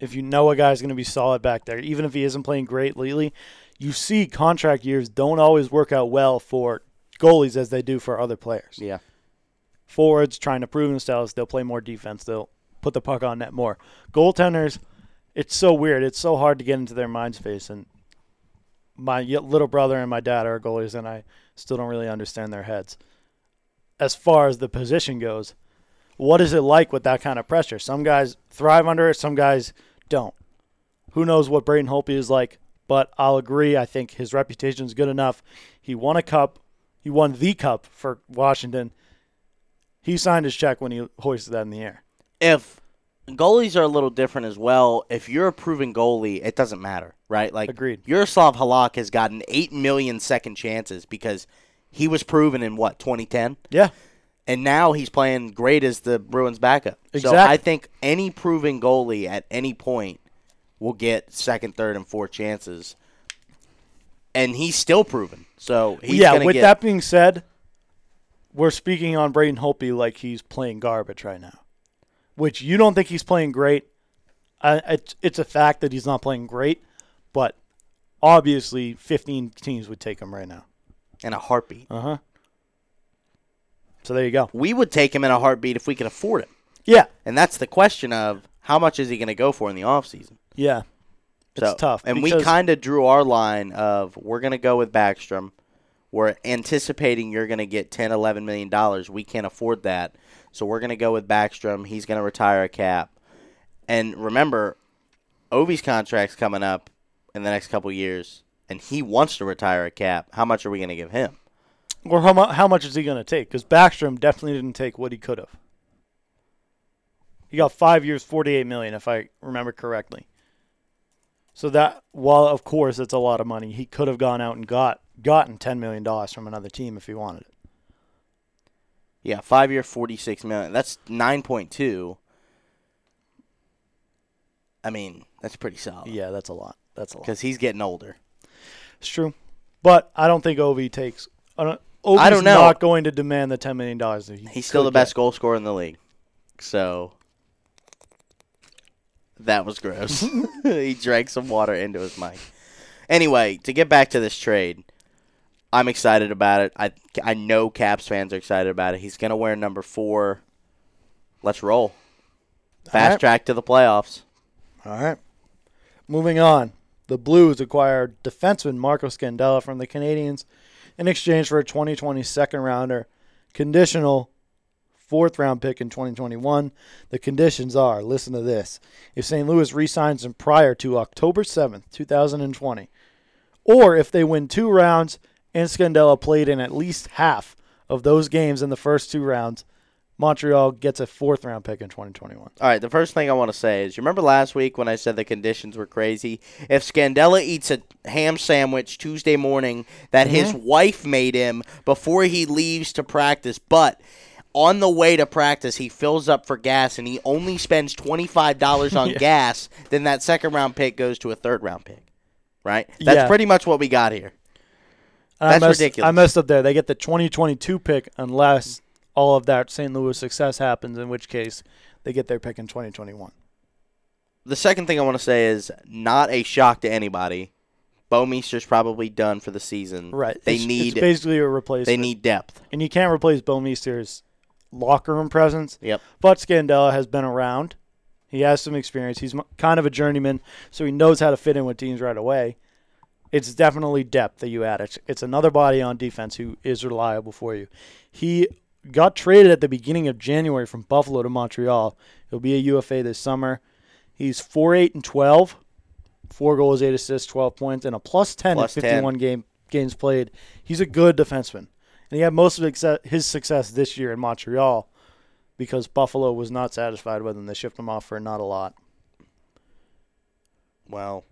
If you know a guy's going to be solid back there, even if he isn't playing great lately, you see contract years don't always work out well for goalies as they do for other players. Yeah. Forwards trying to prove themselves, they'll play more defense, they'll put the puck on net more. Goaltenders, it's so weird. It's so hard to get into their mind space and my little brother and my dad are goalies and I still don't really understand their heads as far as the position goes. What is it like with that kind of pressure? Some guys thrive under it, some guys don't. Who knows what Braden Holtby is like, but I'll agree. I think his reputation is good enough. He won a cup He won the cup for Washington. He signed his check when he hoisted that in the air. If goalies are a little different as well, if you're a proven goalie, it doesn't matter, right? Like Agreed. Jaroslav Halak has gotten eight million second chances because he was proven in what 2010, Yeah. and now he's playing great as the Bruins backup. So Exactly. I think any proven goalie at any point will get second, third, and fourth chances, and he's still proven. So he's yeah, with get, that being said, we're speaking on Braden Holtby like he's playing garbage right now, which you don't think he's playing great. I, it's, it's a fact that he's not playing great, but obviously 15 teams would take him right now. In a heartbeat. Uh huh. So there you go. We would take him in a heartbeat if we could afford him. Yeah, And that's the question of how much is he going to go for in the offseason? yeah. It's So- tough. And we kind of drew our line of we're going to go with Backstrom. We're anticipating you're going to get 10, 11 million dollars. We can't afford that. So we're going to go with Backstrom. He's going to retire a cap. And remember, Ovi's contract's coming up in the next couple years and he wants to retire a cap. How much are we going to give him? Or how, mu- how much is he going to take? Because Backstrom definitely didn't take what he could have. He got five years, forty-eight million, if I remember correctly. So that, while of course it's a lot of money, he could have gone out and got gotten ten million dollars from another team if he wanted it. Yeah, 5 year 46 million. That's 9.2. I mean, that's pretty solid. Yeah, that's a lot. That's a lot. because he's getting older. It's true, but I don't think Ovi takes. I don't. Ovi's I don't know. Not going to demand the ten million dollars. That he He's still the best get. goal scorer in the league. So that was gross. *laughs* *laughs* he drank some water into his mic. Anyway, to get back to this trade, I'm excited about it. I I know Caps fans are excited about it. He's gonna wear number four. Let's roll. Fast right. track to the playoffs. All right. Moving on. The Blues acquired defenseman Marco Scandella from the Canadiens in exchange for a 2020 second rounder, conditional fourth round pick in 2021. The conditions are listen to this. If St. Louis re signs him prior to October 7th, 2020, or if they win two rounds and Scandella played in at least half of those games in the first two rounds, Montreal gets a fourth round pick in 2021. All right, the first thing I want to say is you remember last week when I said the conditions were crazy? If Scandella eats a ham sandwich Tuesday morning that his mm-hmm. wife made him before he leaves to practice, but on the way to practice he fills up for gas and he only spends $25 on *laughs* Yeah. gas, then that second round pick goes to a third round pick. Right? That's Yeah. pretty much what we got here. And That's I messed, ridiculous. I messed up there. They get the 2022 pick unless all of that St. Louis success happens, in which case they get their pick in 2021. The second thing I want to say is not a shock to anybody. Bouwmeester's probably done for the season. Right. They it's, need it's basically a replacement. they need depth. and you can't replace Bouwmeester's locker room presence. Yep. But Scandella has been around. He has some experience. He's kind of a journeyman, so he knows how to fit in with teams right away. It's definitely depth that you add. It's, it's another body on defense who is reliable for you. He got traded at the beginning of January from Buffalo to Montreal. He'll be a UFA this summer. He's 4 8 and 12, four goals, eight assists, 12 points, and a plus 10 Plus 10. 51 game, games played. He's a good defenseman. And he had most of his- his success this year in Montreal because Buffalo was not satisfied with him. They shipped him off for not a lot. Well,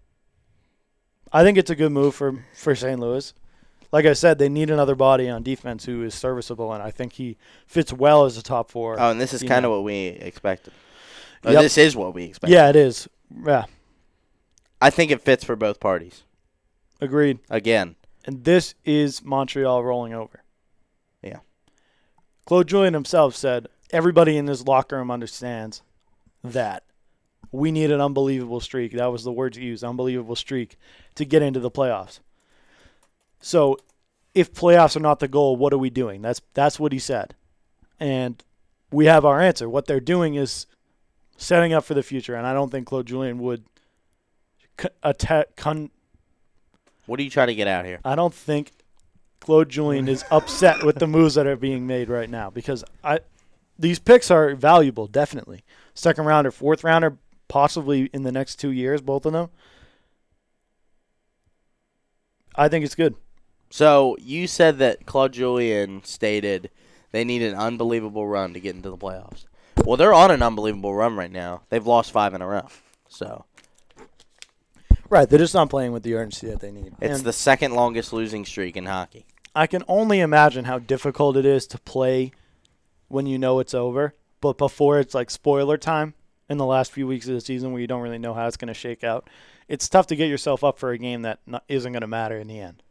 I think it's a good move for, for St. Louis. Like I said, they need another body on defense who is serviceable, and I think he fits well as a top four. oh, and this is kind of what we expected. Or oh, Yep. This is what we expected. yeah, it is. Yeah, I think it fits for both parties. agreed. Again, And this is Montreal rolling over. Yeah. Claude Julien himself said everybody in this locker room understands that we need an unbelievable streak. That was the words he used, unbelievable streak, to get into the playoffs. So if playoffs are not the goal, what are we doing? That's that's what he said. And we have our answer. What they're doing is setting up for the future, and I don't think Claude Julien would attack, con- what are you trying to get out here? I don't think Claude Julien is upset with the moves that are being made right now because I these picks are valuable, definitely. Second rounder, fourth rounder, possibly in the next two years, both of them. I think it's good. So you said that Claude Julien stated they need an unbelievable run to get into the playoffs. Well, they're on an unbelievable run right now. They've lost five in a row. So Right, they're just not playing with the urgency that they need. it's And the second longest losing streak in hockey. I can only imagine how difficult it is to play when you know it's over, but before it's like spoiler time in the last few weeks of the season where you don't really know how it's going to shake out. It's tough to get yourself up for a game that not, isn't going to matter in the end.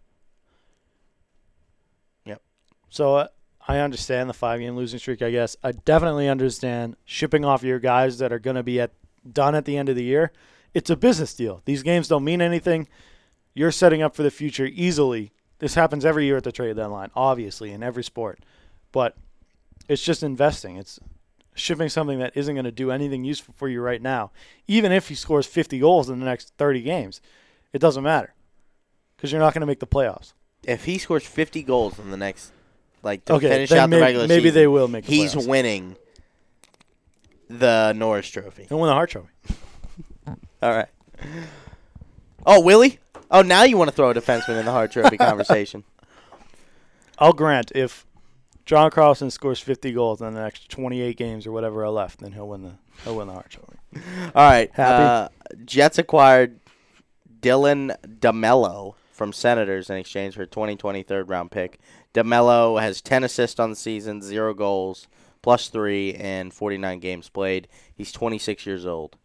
So uh, I understand the five game losing streak, I guess. I definitely understand shipping off your guys that are going to be at done at the end of the year. It's a business deal. These games don't mean anything. You're setting up for the future easily. This happens every year at the trade deadline, obviously, in every sport. But it's just investing. It's shipping something that isn't going to do anything useful for you right now. Even if he scores 50 goals in the next 30 games, it doesn't matter because you're not going to make the playoffs. If he scores 50 goals in the next, like to Okay, finish then out the may- regular maybe season, they will make the he's playoffs. winning the Norris Trophy. He'll win the Hart Trophy. *laughs* All right. Oh, Willie? Oh, now you want to throw a defenseman in the Hart Trophy conversation? *laughs* I'll grant if John Carlson scores 50 goals in the next 28 games or whatever are left, then he'll win the he'll win the Hart Trophy. All right. Happy? Uh, Jets acquired Dylan DeMelo from Senators in exchange for a 2020 third round pick. DeMelo has 10 assists on the season, zero goals, plus three, and 49 games played. He's 26 years old.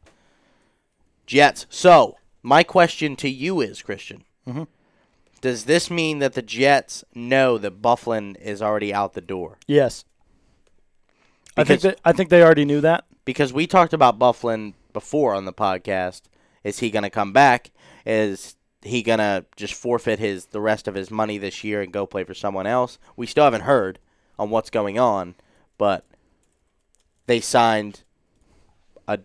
Jets. So, my question to you is, Christian. Mhm. Does this mean that the Jets know that Byfuglien is already out the door? Yes. I think that, I think they already knew that. because we talked about Byfuglien before on the podcast. Is he going to come back? Is he going to just forfeit his the rest of his money this year and go play for someone else? We still haven't heard on what's going on, but they signed a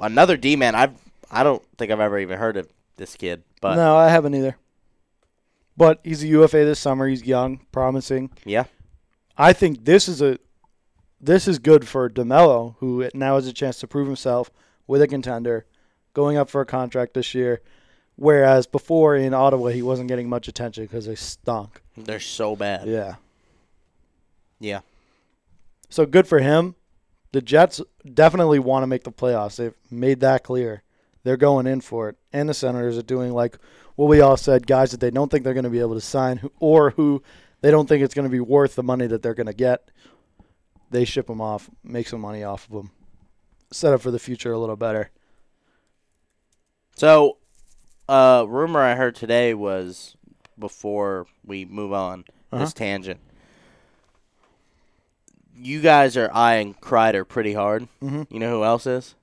another D man. I've I don't think I've ever even heard of this kid, but no, I haven't either. But he's a UFA this summer. He's young, promising. yeah, I think this is a this is good for DeMelo, who now has a chance to prove himself with a contender, going up for a contract this year. Whereas before in Ottawa, he wasn't getting much attention because they stunk. they're so bad. Yeah. Yeah. So good for him. The Jets definitely want to make the playoffs. They've made that clear. They're going in for it. And the Senators are doing like what we all said, guys that they don't think they're going to be able to sign or who they don't think it's going to be worth the money that they're going to get. They ship them off, make some money off of them, set up for the future a little better. So, uh, rumor I heard today was before we move on Uh-huh. this tangent. You guys are eyeing Kreider pretty hard. Mhm. You know who else is?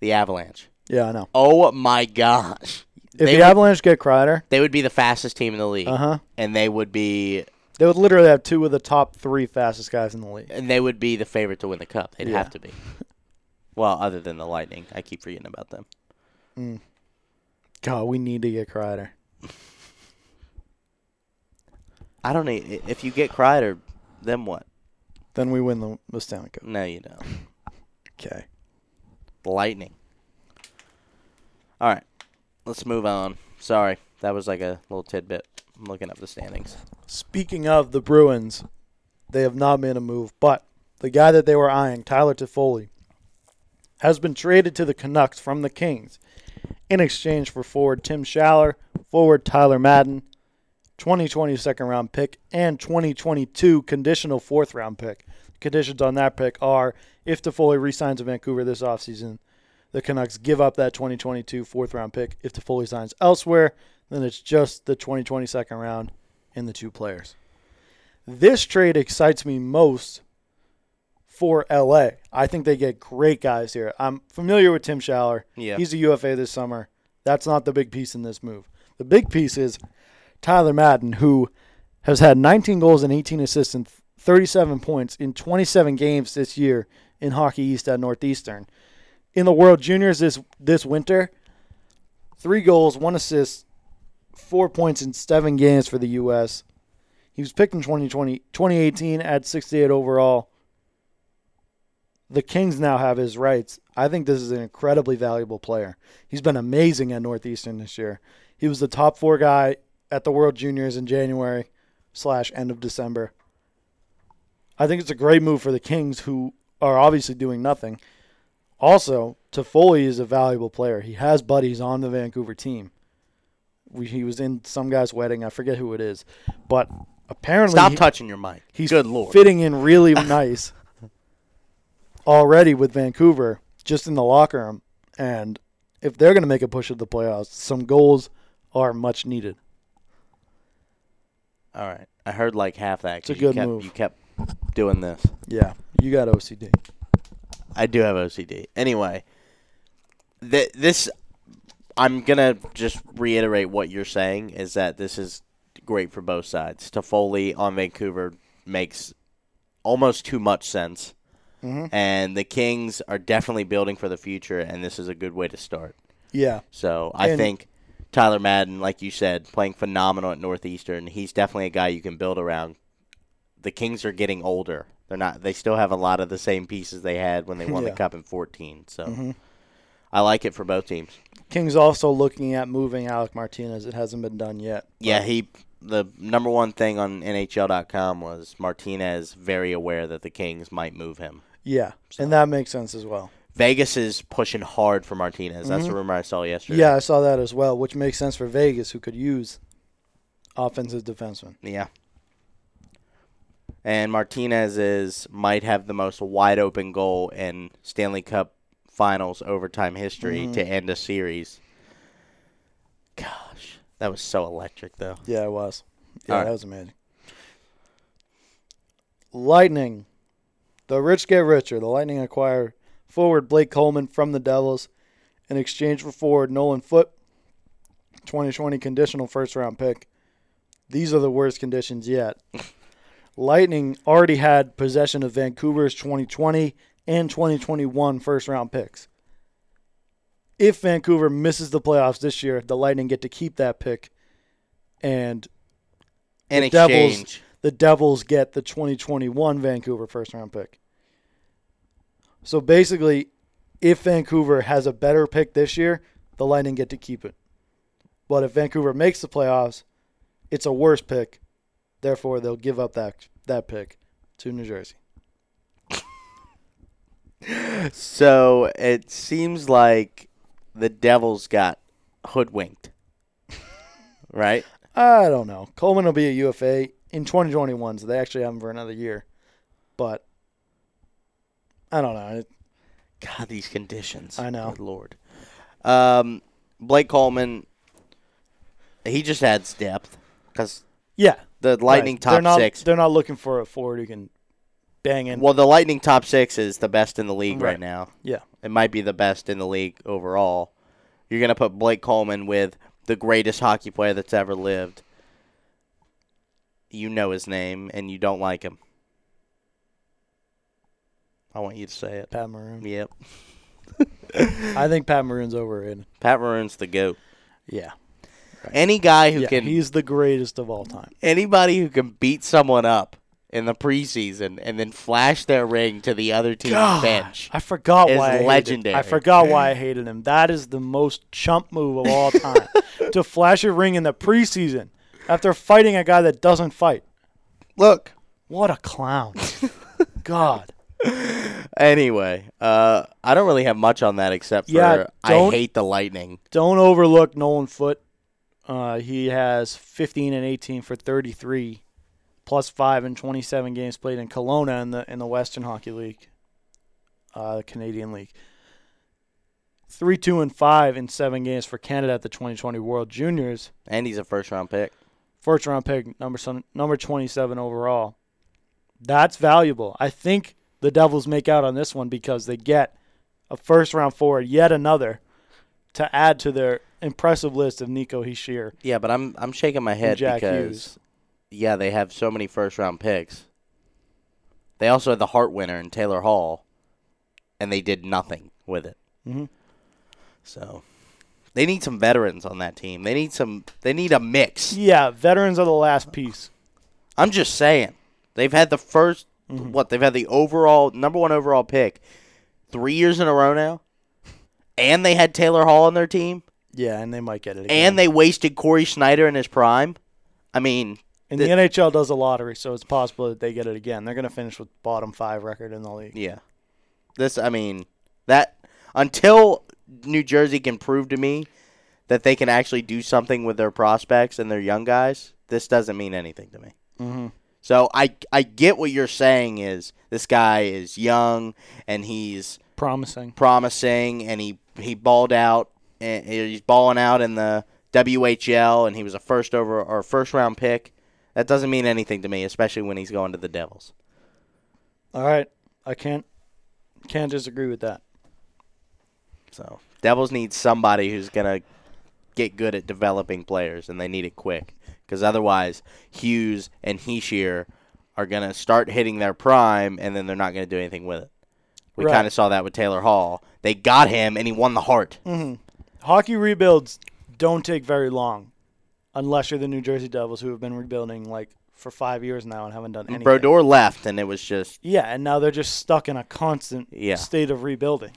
The Avalanche. Yeah, I know. Oh my gosh! If they, the would, Avalanche get Kreider, they would be the fastest team in the league, uh huh, and they would be they would literally have two of the top three fastest guys in the league. and they would be the favorite to win the cup. They'd Yeah. have to be. *laughs* Well, other than the Lightning, I keep forgetting about them. Mm. God, we need to get Kreider. I don't need. If you get Kreider, then what? Then we win the, the Stanley Cup. No, you don't. Okay. Lightning. All right, let's move on. Sorry, that was like a little tidbit. I'm looking up the standings. Speaking of the Bruins, they have not made a move, but the guy that they were eyeing, Tyler Toffoli, has been traded to the Canucks from the Kings in exchange for forward Tim Schaller, forward Tyler Madden, 2020 second round pick, and 2022 conditional fourth round pick. Conditions on that pick are if Toffoli resigns in Vancouver this offseason, the Canucks give up that 2022 fourth round pick. If Toffoli signs elsewhere, then it's just the 2020 second round and the two players. This trade excites me most for LA. I think they get great guys here. I'm familiar with Tim Schaller. Yeah. He's a UFA this summer. That's not the big piece in this move. The big piece is Tyler Madden, who has had 19 goals and 18 assists and 37 points in 27 games this year in Hockey East at Northeastern. In the World Juniors this this winter, three goals, one assist, four points in seven games for the U.S. He was picked in 2020, 2018 at 68 overall. The Kings now have his rights. I think this is an incredibly valuable player. He's been amazing at Northeastern this year. He was the top four guy at the World Juniors in January slash end of December. I think it's a great move for the Kings, who are obviously doing nothing. Also, Toffoli is a valuable player. He has buddies on the Vancouver team. We, he was in some guy's wedding. I forget who it is, but apparently Stop he- touching your mic. he's Good lord. fitting in really *laughs* nice already with Vancouver, just in the locker room. And if they're going to make a push at the playoffs, some goals are much needed. All right. I heard like half that. It's a 'cause you good kept, move. You kept doing this. Yeah, you got OCD. I do have OCD. Anyway, th- this I'm gonna just reiterate what you're saying is that this is great for both sides. Toffoli on Vancouver makes almost too much sense, Mhm. and the Kings are definitely building for the future, and this is a good way to start. Yeah, So I And- think Tyler Madden, like you said, playing phenomenal at Northeastern. He's definitely a guy you can build around. The Kings are getting older. They're not. They still have a lot of the same pieces they had when they won Yeah. the cup in 14. So Mhm. I like it for both teams. Kings also looking at moving Alec Martinez. It hasn't been done yet. Yeah, he. The number one thing on NHL.com was Martinez very aware that the Kings might move him. Yeah, and that makes sense as well. Vegas is pushing hard for Martinez. That's Mhm. the rumor I saw yesterday. Yeah, I saw that as well, which makes sense for Vegas, who could use offensive defensemen. Yeah. And Martinez is might have the most wide open goal in Stanley Cup Finals overtime history Mhm. to end a series. Gosh, that was so electric though. Yeah, it was. Yeah, All right. that was amazing. Lightning. The rich get richer. The Lightning acquire forward Blake Coleman from the Devils in exchange for forward Nolan Foote, 2020 conditional first round pick. These are the worst conditions yet. *laughs* Lightning already had possession of Vancouver's 2020 and 2021 first round picks. If Vancouver misses the playoffs this year, the Lightning get to keep that pick and In The Devils- exchange, the Devils get the 2021 Vancouver first round pick. So basically, if Vancouver has a better pick this year, the Lightning get to keep it. But if Vancouver makes the playoffs, it's a worse pick. Therefore, they'll give up that that pick to New Jersey. so it seems like the Devils got hoodwinked. *laughs* right? I don't know. Coleman will be a UFA in 2021, so they actually have him for another year. But I don't know. God, these conditions. I know. Good Lord. Um, Blake Coleman, he just adds depth because Yeah, the Lightning right. top they're not, six. They're not looking for a forward who can bang in. Well, the Lightning top six is the best in the league right, Right. now. Yeah. It might be the best in the league overall. You're going to put Blake Coleman with the greatest hockey player that's ever lived. You know his name, and you don't like him. I want you to say it. Pat Maroon. Yep. *laughs* I think Pat Maroon's overrated. Pat Maroon's the GOAT. Yeah. Any guy who yeah can he's the greatest of all time. anybody who can beat someone up in the preseason and then flash their ring to the other team's God, bench. I forgot why I legendary. I forgot why I *laughs* hated him. That is the most chump move of all time. *laughs* to flash a ring in the preseason after fighting a guy that doesn't fight. Look. What a clown. *laughs* God. Anyway, uh, I don't really have much on that except for Yeah, I don't- hate the Lightning. Don't overlook Nolan Foote. Uh, he has 15 and 18 for 33, plus five in 27 games played in Kelowna in the in the Western Hockey League, uh, the Canadian League. Three, two, and five in seven games for Canada at the 2020 World Juniors. And he's a first round pick. First round pick, number number 27 overall. That's valuable. I think the Devils make out on this one because they get a first round forward, yet another, to add to their impressive list of Nico Hischier. Yeah, but I'm I'm shaking my head because Hughes. yeah, they have so many first round picks. They also had the Hart winner in Taylor Hall, and they did nothing with it. Mhm. So they need some veterans on that team. They need some. They need a mix. Yeah, veterans are the last piece. I'm just saying. They've had the 1st Mm-hmm. what? They've had the overall number one overall pick three years in a row now, and they had Taylor Hall on their team, Yeah, and they might get it again. and they wasted Cory Schneider in his prime. I mean, And The- the, NHL does a lottery, so it's possible that they get it again. They're going to finish with bottom five record in the league. yeah. This, I mean, that until New Jersey can prove to me that they can actually do something with their prospects and their young guys, this doesn't mean anything to me. Mm-hmm. So I I get what you're saying is this guy is young and he's Promising. promising and he he balled out and he's balling out in the WHL and he was a first over or first round pick. That doesn't mean anything to me, especially when he's going to the Devils. All right, I can't can't disagree with that. So Devils need somebody who's gonna get good at developing players, and they need it quick. Because otherwise, Hughes and Hischier are gonna start hitting their prime, and then they're not gonna do anything with it. We Right. kind of saw that with Taylor Hall. They got him, and he won the heart. Mm-hmm. Hockey rebuilds don't take very long, unless you're the New Jersey Devils, who have been rebuilding like for five years now and haven't done anything. Brodeur left, and it was just Yeah, and now they're just stuck in a constant Yeah. state of rebuilding.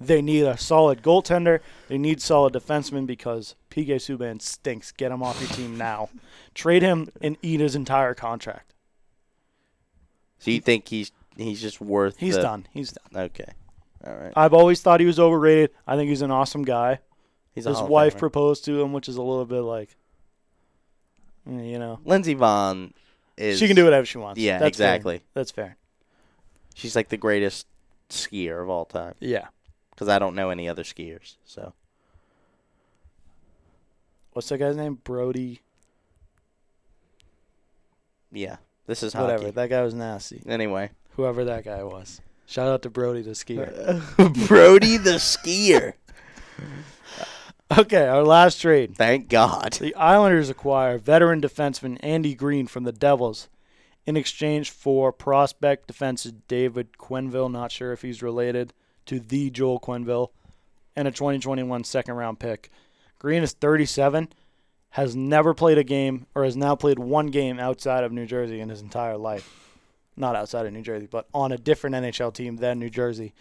They need a solid goaltender. They need solid defensemen because PK Subban stinks. Get him off your team *laughs* now. Trade him and eat his entire contract. so. You think he's he's just worth? He's the- done. He's done. Okay, all right. I've always thought he was overrated. I think he's an awesome guy. He's His wife proposed to him, which is a little bit like, mm, you know, Lindsey Vonn is. she can do whatever she wants. Yeah, That's fair. exactly. That's fair. She's like the greatest skier of all time. Yeah. Because I don't know any other skiers. So What's that guy's name? Brody. yeah, this is Whatever. hockey. That guy was nasty. Anyway, Whoever that guy was. Shout out to Brody the skier. *laughs* Brody the skier. *laughs* Okay, our last trade. Thank God. The Islanders acquire veteran defenseman Andy Greene from the Devils in exchange for prospect defenseman David Quenneville, not sure if he's related to the Joel Quenneville, and a 2021 second round pick. Greene is 37, has never played a game or has now played one game outside of New Jersey in his entire life. Not outside of New Jersey, but on a different NHL team than New Jersey.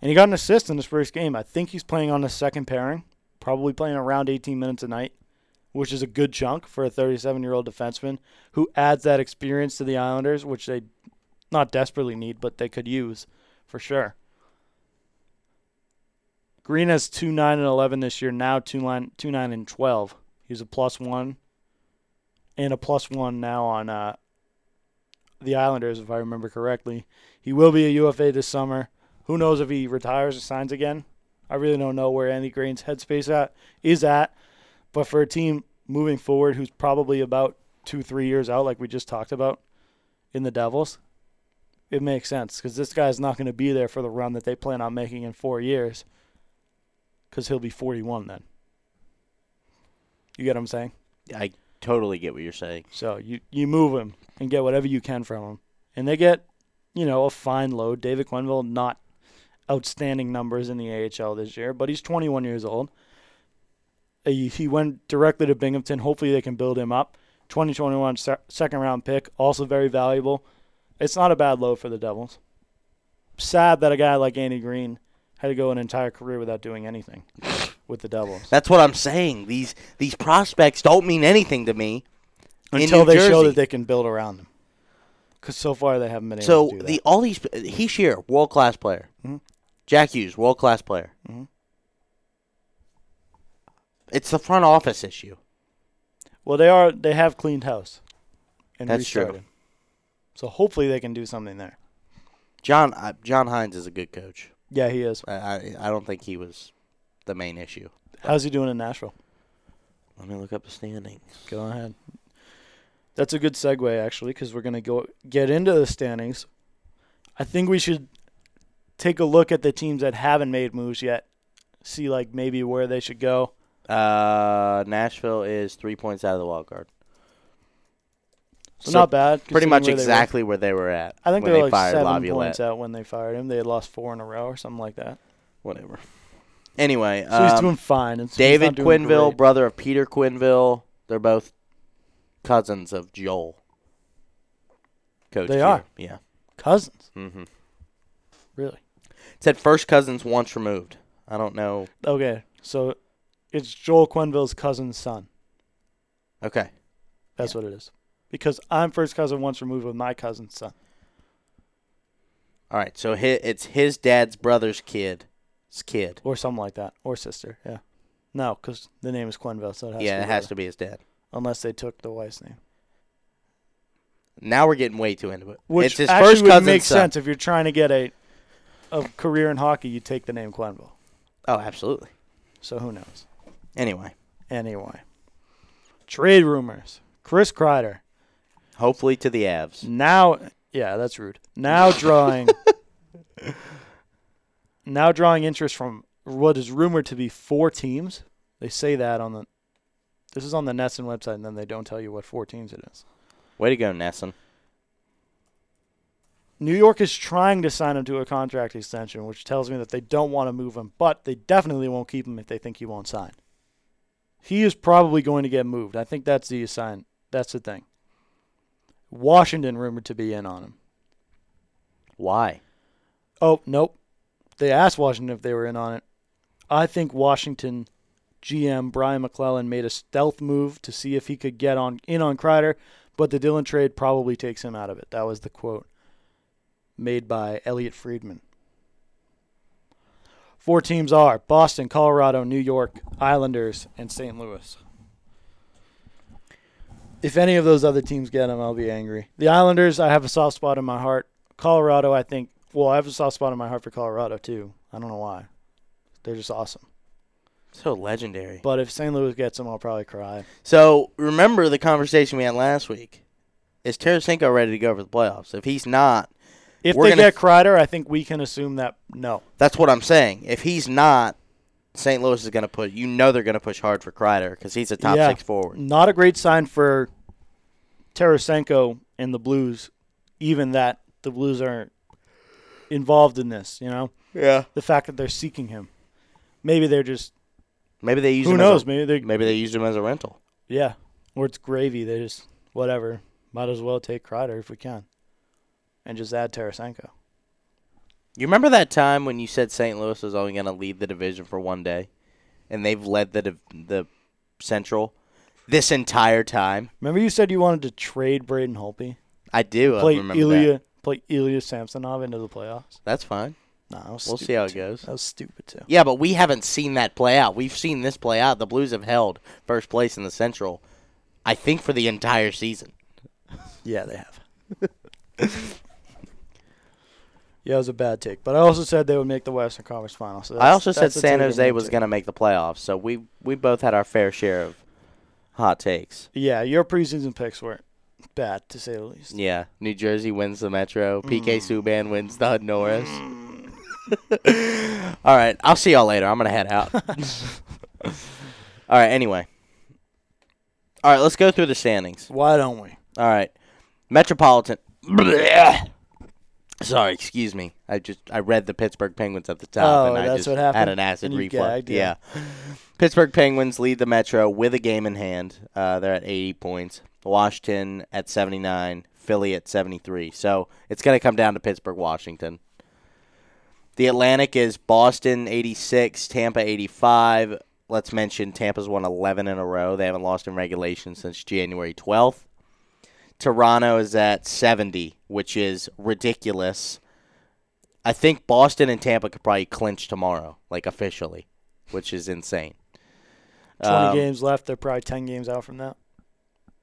And he got an assist in his first game. I think he's playing on the second pairing, probably playing around 18 minutes a night which is a good chunk for a 37 year old defenseman who adds that experience to the Islanders, which they not desperately need, but they could use for sure. Greene has 2 9 and 11 this year, now 2 9, and 12. He's a plus one and a plus one now on uh, the Islanders, if I remember correctly. He will be a UFA this summer. Who knows if he retires or signs again? I really don't know where Andy Greene's headspace at is at. But for a team moving forward who's probably about two, three years out, like we just talked about in the Devils, it makes sense because this guy's not going to be there for the run that they plan on making in four years because he'll be 41 then. You get what I'm saying? I totally get what you're saying. So you, you move him and get whatever you can from him. And they get, you know, a fine load. David Quenneville, not outstanding numbers in the AHL this year, but he's 21 years old. Uh, He he went directly to Binghamton. Hopefully they can build him up. 2021 se- second round pick, also very valuable. It's not a bad load for the Devils. Sad that a guy like Andy Greene had to go an entire career without doing anything *laughs* with the Devils That's what I'm saying. These these prospects don't mean anything to me. until they show that they can build around them. Because so far they haven't been able So to do that. the all these Hischier, world class player. Mhm. Jack Hughes, world class player. Mhm. It's the front office issue. Well, they are. They have cleaned house and That's true. So hopefully they can do something there. John uh, John Hynes is a good coach. Yeah, he is. I, I I don't think he was the main issue. How's he doing in Nashville? Let me look up the standings. Go ahead. That's a good segue actually, because we're gonna go get into the standings. I think we should take a look at the teams that haven't made moves yet. See like maybe where they should go. Uh, Nashville is three points out of the wild card. So, not bad. Pretty much where they exactly where they were at. I think they they were like fired seven Laviolette. points out when they fired him. They had lost four in a row or something like that. Whatever. Anyway, So he's um, doing fine. and so David Quenneville, great. brother of Peter Quenneville. They're both cousins of Joel. Coach They Q. are. Yeah. cousins. Mm-hmm. Really? It said first cousins once removed. I don't know. Okay, so it's Joel Quenneville's cousin's son. Okay. That's what it is. Because I'm first cousin once removed with my cousin's son. All right, so it's his dad's brother's kid. His kid. Or something like that. Or sister, yeah. No, because the name is Quenneville, so it has yeah, to it be has brother. to be his dad. Unless they took the wife's name. Now we're getting way too into it. Which it's his actually first would make son. sense if you're trying to get a a career in hockey. You take the name Quenneville. Oh, absolutely. So who knows? Anyway, Anyway, trade rumors. Chris Kreider hopefully to the Avs. now. Yeah, that's rude. Now drawing. *laughs* now drawing interest from what is rumored to be four teams. They say that on the. This is on the NESN website, and then they don't tell you what four teams it is. Way to go, NESN. New York is trying to sign him to a contract extension, which tells me that they don't want to move him, but they definitely won't keep him if they think he won't sign. He is probably going to get moved. I think that's the assign. That's the thing. Washington rumored to be in on him. Why? Oh nope. They asked Washington if they were in on it. I think Washington GM Brian MacLellan made a stealth move to see if he could get on in on Kreider, but the Dillon trade probably takes him out of it. That was the quote made by Elliotte Friedman. Four teams are Boston, Colorado, New York, Islanders, and St. Louis. If any of those other teams get him, I'll be angry. The Islanders, I have a soft spot in my heart. Colorado, I think. Well, I have a soft spot in my heart for Colorado too. I don't know why. They're just awesome. So legendary. But if St. Louis gets them, I'll probably cry. So remember the conversation we had last week. Is Tarasenko ready to go for the playoffs? If he's not, If We're they gonna- get Kreider, I think we can assume that no. that's what I'm saying. If he's not, St. Louis is going to put. You know they're going to push hard for Kreider because he's a top Yeah. six forward. Not a great sign for Tarasenko and the Blues, even that the Blues aren't involved in this. You know, Yeah. the fact that they're seeking him. Maybe they're just Maybe they use who him knows. As a, maybe they maybe they used him as a rental. yeah, or it's gravy. They just whatever. Might as well take Kreider if we can, and just add Tarasenko. You remember that time when you said St. Louis was only going to lead the division for one day, and they've led the div- the Central this entire time? Remember you said you wanted to trade Braden Holtby, I do. I play remember Ilya, that. play Ilya Samsonov into the playoffs. That's fine. Nah, that We'll stupid see how it goes. That was stupid too. Yeah, but we haven't seen that play out. We've seen this play out. The Blues have held first place in the Central, I think, for the entire season. *laughs* Yeah, they have. *laughs* yeah, it was a bad take, but I also said they would make the Western Conference Finals. So I also said San Jose was going to make the playoffs, so we we both had our fair share of hot takes. Yeah, your preseason picks weren't bad to say the least. Yeah, New Jersey wins the Metro. Mm. PK Subban wins the Norris. *laughs* All right, I'll see y'all later. I'm gonna head out. *laughs* All right. Anyway. All right, let's go through the standings. Why don't we? All right, Metropolitan. Sorry, excuse me. I just I read the Pittsburgh Penguins at the top, Oh, and I that's just what happened? had an acid reflux. gagged, yeah. yeah. Pittsburgh Penguins lead the Metro with a game in hand. Uh, they're at 80 points. Washington at 79. Philly at 73. So it's going to come down to Pittsburgh, Washington. The Atlantic is Boston 86, Tampa 85. Let's mention Tampa's won 11 in a row. They haven't lost in regulation since January 12th. Toronto is at 70, which is ridiculous. I think Boston and Tampa could probably clinch tomorrow, like officially, which is insane. Twenty Um, games left. They're probably ten games out from that,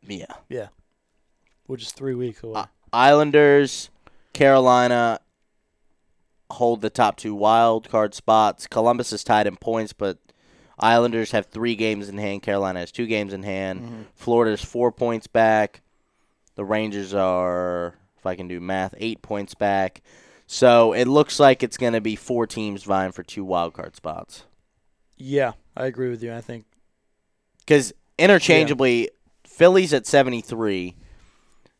Yeah. Yeah. Which is three weeks away. Uh, Islanders, Carolina hold the top two wild card spots. Columbus is tied in points, but Islanders have three games in hand. Carolina has two games in hand. Mhm. Florida's four points back. The Rangers are, if I can do math, eight points back. So it looks like it's going to be four teams vying for two wild card spots. Yeah, I agree with you. I think Because interchangeably, Phillies at 73,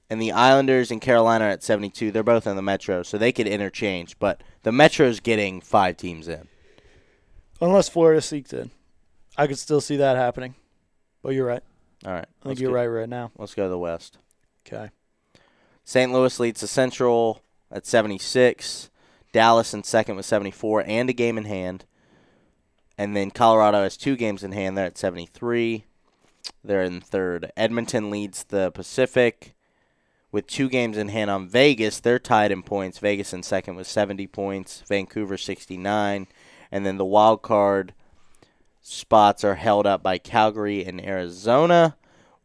and the Islanders and Carolina at 72. They're both in the Metro, so they could interchange. But the Metro's getting five teams in. unless Florida seeks in. I could still see that happening. But you're right. All right. I think you're go, right right now. Let's go to the West. Okay. St. Louis leads the Central at 76. Dallas in second with 74 and a game in hand. And then Colorado has two games in hand. They're at 73. They're in third. Edmonton leads the Pacific with two games in hand on Vegas. They're tied in points. Vegas in second with 70 points. Vancouver 69. And then the wild card spots are held up by Calgary and Arizona.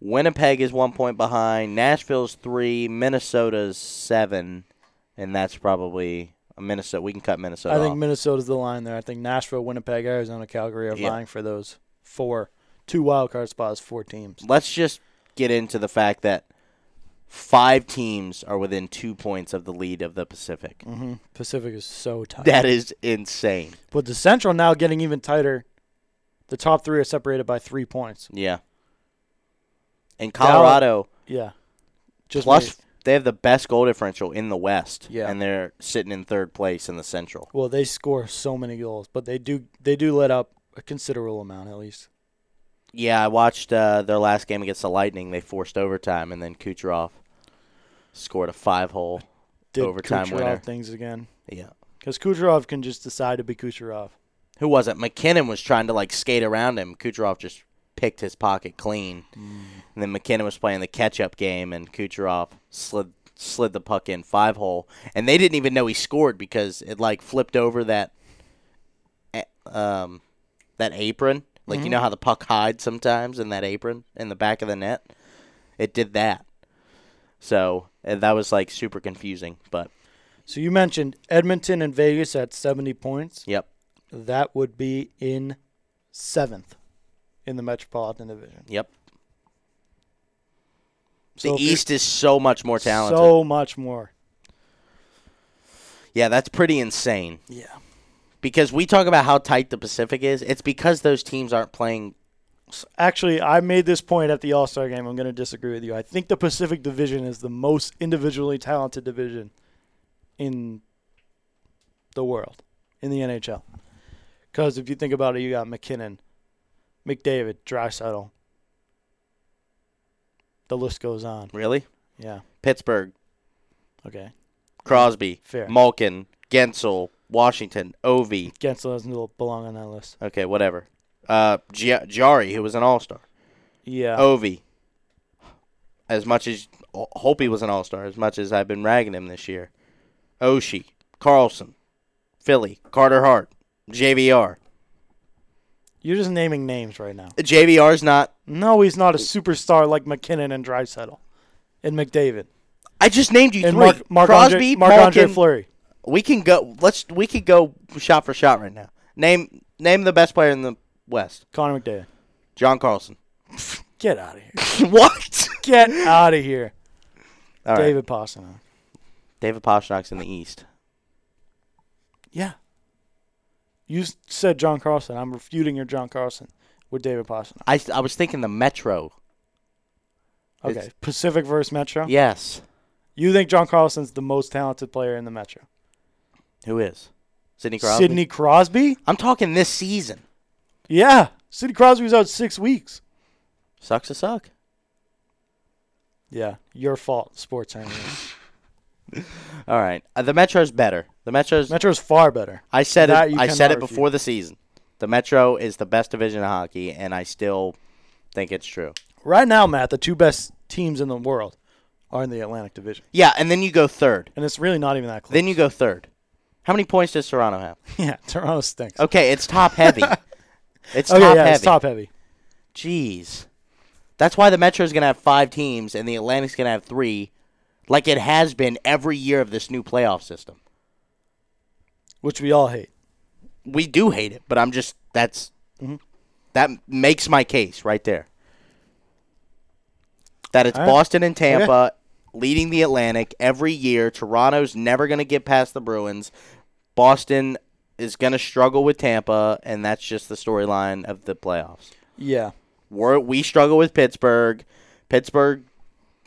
Winnipeg is one point behind. Nashville's three. Minnesota's seven. And that's probably Minnesota. We can cut Minnesota I think off. Minnesota's the line there. I think Nashville, Winnipeg, Arizona, Calgary are Yeah. vying for those four, two wild card spots, four teams. Let's just get into the fact that five teams are within two points of the lead of the Pacific. hmm Pacific is so tight. That is insane. But the Central now getting even tighter. The top three are separated by three points. Yeah. And Colorado, Yeah. Just plus they have the best goal differential in the West. Yeah. And they're sitting in third place in the Central. well, they score so many goals, but they do they do let up a considerable amount at least. Yeah, I watched uh, their last game against the Lightning. They forced overtime, and then Kucherov scored a five-hole. Overtime Kucherov winner. things again? Yeah. Because Kucherov can just decide to be Kucherov. Who was it? MacKinnon was trying to like skate around him. Kucherov just picked his pocket clean. And then MacKinnon was playing the catch-up game, and Kucherov slid slid the puck in five hole, and they didn't even know he scored because it like flipped over that um that apron. Like you know how the puck hides sometimes in that apron in the back of the net. It did that. So and that was like super confusing, but So you mentioned Edmonton and Vegas at 70 points. yep, That would be in seventh in the Metropolitan Division. yep. So the East is so much more talented. So much more. yeah, that's pretty insane. Yeah. Because we talk about how tight the Pacific is. It's because those teams aren't playing. Actually, I made this point at the All Star game. I'm going to disagree with you. I think the Pacific Division is the most individually talented division in the world, in the NHL. Because if you think about it, you got MacKinnon, McDavid, Draisaitl. The list goes on. Really? Yeah. Pittsburgh, Okay. Crosby, Fair. Malkin, Guentzel, Washington, Ovi. Guentzel doesn't belong on that list. Okay, whatever. Uh, Gia- Jari, who was an All Star. Yeah. Ovi. As much as hope he was an All Star, as much as I've been ragging him this year. Oshie, Carlson, Philly, Carter Hart, JVR. You're just naming names right now. JVR's not. No, he's not a superstar like MacKinnon and Draisaitl and McDavid I just named you and three. Mark Mark Crosby, Andre, Mark Andre Malkin, Fleury. We can go. Let's. We could go shot for shot right now. Name name the best player in the West. Connor McDavid. John Carlson. *laughs* Get out of here. *laughs* what? Get out of here. All right. David Pastrnak. David Pastrnak's in the East. Yeah. You said John Carlson. I'm refuting your John Carlson with David Pastrnak. I, I was thinking the Metro. Okay. It's- Pacific versus Metro. Yes. You think John Carlson's the most talented player in the Metro? Who is? Sidney Crosby. Sidney Crosby? I'm talking this season. Yeah. Sidney Crosby was out six weeks. Sucks to suck. Yeah. Your fault, sports analyst. *laughs* *laughs* All right. Uh, the Metro's better. The Metro's. Metro's far better. I said That it. you I said it cannot before the season. The Metro is the best division of hockey, and I still think it's true. Right now, Matt, the two best teams in the world are in the Atlantic Division. Yeah, and then you go third. And it's really not even that close. Then you go third. How many points does Toronto have? *laughs* yeah, Toronto stinks. Okay, it's top heavy. *laughs* it's okay, top yeah, heavy. it's top heavy. Jeez. That's why the Metro's going to have five teams and the Atlantic's going to have three, like it has been every year of this new playoff system. Which we all hate. We do hate it, but I'm just, that's, Mhm. that makes my case right there. That it's right. Boston and Tampa leading the Atlantic every year. Toronto's never going to get past the Bruins. Boston is going to struggle with Tampa, and that's just the storyline of the playoffs. Yeah. We're, we struggle with Pittsburgh. Pittsburgh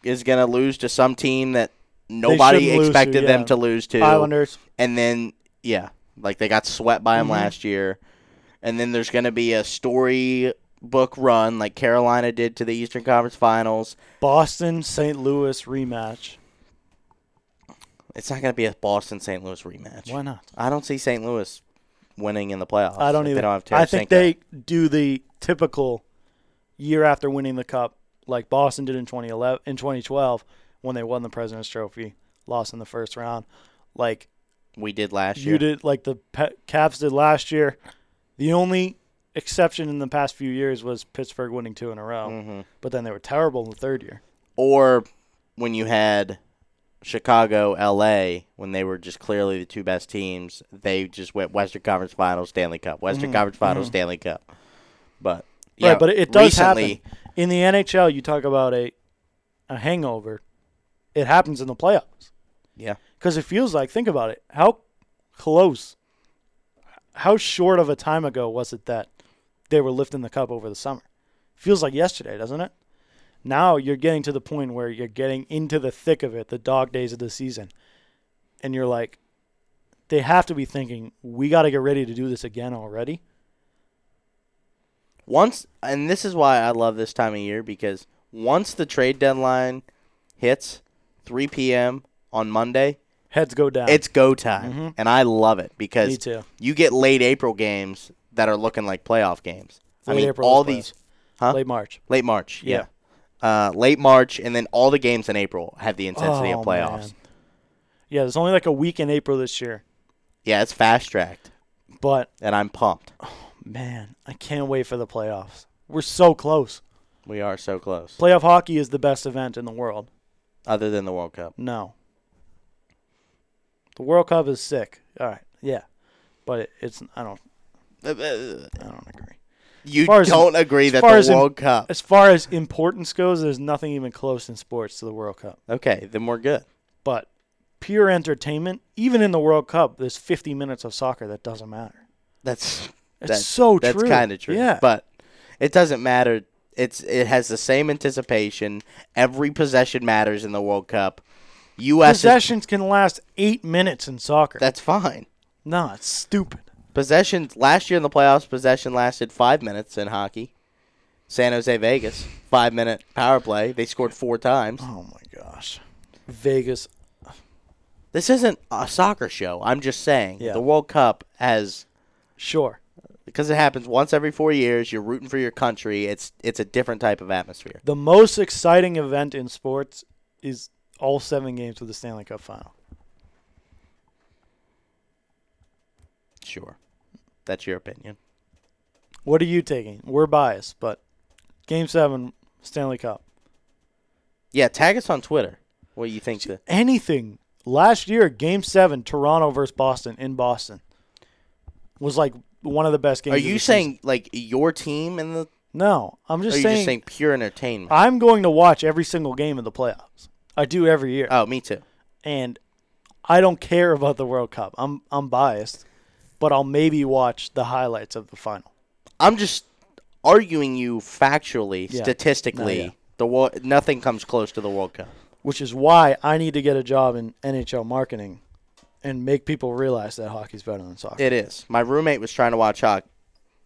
is going to lose to some team that nobody shouldn't to, expected them to lose to. Islanders. And then, yeah, like they got swept by them Mhm. last year. And then there's going to be a storybook run like Carolina did to the Eastern Conference Finals. Boston, St. Louis rematch. It's not going to be a Boston St. Louis rematch. Why not? I don't see St. Louis winning in the playoffs. I don't either. They don't have I think they do the typical year after winning the cup, like Boston did in 2011 in 2012 when they won the President's Trophy, lost in the first round. Like We did last year. you did, like the Pe- Caps did last year. The only exception in the past few years was Pittsburgh winning two in a row, Mhm. but then they were terrible in the third year. Or when you had Chicago, LA, when they were just clearly the two best teams, they just went Western Conference Finals, Stanley Cup. Western Mhm, Conference Finals, mhm. Stanley Cup. But yeah, right, but it, it does recently, happen in the NHL. You talk about a a hangover. It happens in the playoffs. Yeah. because it feels like think about it. How close, how short of a time ago was it that they were lifting the cup over the summer? Feels like yesterday, doesn't it? Now you're getting to the point where you're getting into the thick of it, the dog days of the season, and you're like, they have to be thinking, we got to get ready to do this again already. Once and this is why I love this time of year because once the trade deadline hits 3 p.m. on Monday, Heads go down. it's go time, Mhm. and I love it because you get late April games that are looking like playoff games. I mean, April all these Huh? Late March. late March, yeah. Uh, late March, and then all the games in April have the intensity Oh, of playoffs. man. Yeah, there's only like a week in April this year, Yeah, it's fast tracked, but and I'm pumped. *sighs* man, I can't wait for the playoffs. We're so close. We are so close. Playoff hockey is the best event in the world. Other than the World Cup, No. The World Cup is sick. All right, yeah, but it, it's I don't I don't agree. you as- don't agree as that the as in- World Cup. As far as importance goes, there's nothing even close in sports to the World Cup. Okay, then we're good. But pure entertainment, even in the World Cup, there's 50 minutes of soccer that doesn't matter. That's It's That's- so that's true. That's kind of true. Yeah. but it doesn't matter. It's it has the same anticipation. Every possession matters in the World Cup. U.S. is, Possessions can last eight minutes in soccer. that's fine. no, it's stupid. Possession last year in the playoffs, possession lasted five minutes in hockey. San Jose Vegas, five minute power play. They scored four times. Oh my gosh. Vegas. This isn't a soccer show. I'm just saying Yeah. the World Cup has Sure. Because it happens once every four years. You're rooting for your country. It's it's a different type of atmosphere. The most exciting event in sports is all seven games of the Stanley Cup final. Sure, that's your opinion. What are you taking? We're biased, but game seven, Stanley Cup. Yeah, tag us on Twitter. What you think? The, Anything. Last year, game seven, Toronto versus Boston in Boston was like one of the best games. are you saying season. like your team in the? no? I'm just you saying, just saying pure entertainment? I'm going to watch every single game of the playoffs. I do every year. oh, me too. and I don't care about the World Cup. I'm I'm biased, but I'll maybe watch the highlights of the final. I'm just arguing you factually, Yeah. statistically. No, yeah. The wo- nothing comes close to the World Cup. Which is why I need to get a job in NHL marketing and make people realize that hockey's better than soccer. It is. My roommate was trying to watch hoc-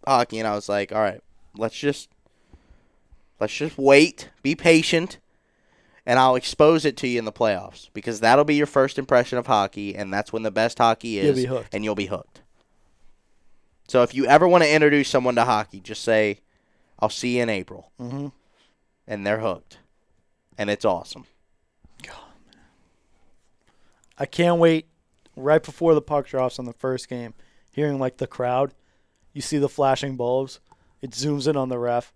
hockey, and I was like, "All right, let's just let's just wait, be patient, and I'll expose it to you in the playoffs because that'll be your first impression of hockey, and that's when the best hockey You'll is, be hooked. and you'll be hooked." So if you ever want to introduce someone to hockey, just say, "I'll see you in April," hmm and they're hooked, and it's awesome. God. I can't wait right before the puck drops on the first game, hearing like the crowd. You see the flashing bulbs. It zooms in on the ref.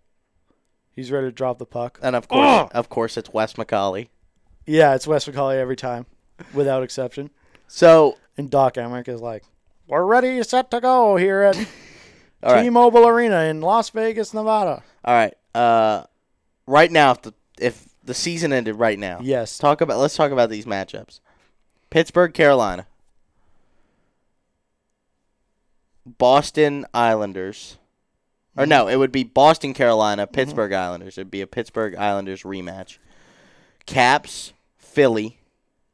He's ready to drop the puck. And of course, Oh! of course, it's Wes McCauley. Yeah, it's Wes McCauley every time, without exception. So, And Doc Emrick is like, "We're ready, set to go here at *laughs* T-Mobile Arena in Las Vegas, Nevada." all right. Uh, right now, if the if the season ended right now, Yes. talk about let's talk about these matchups. Pittsburgh, Carolina. Boston Islanders. Or mm-hmm. no, it would be Boston, Carolina, mm-hmm. Pittsburgh Islanders. It'd be a Pittsburgh Islanders rematch. Caps, Philly,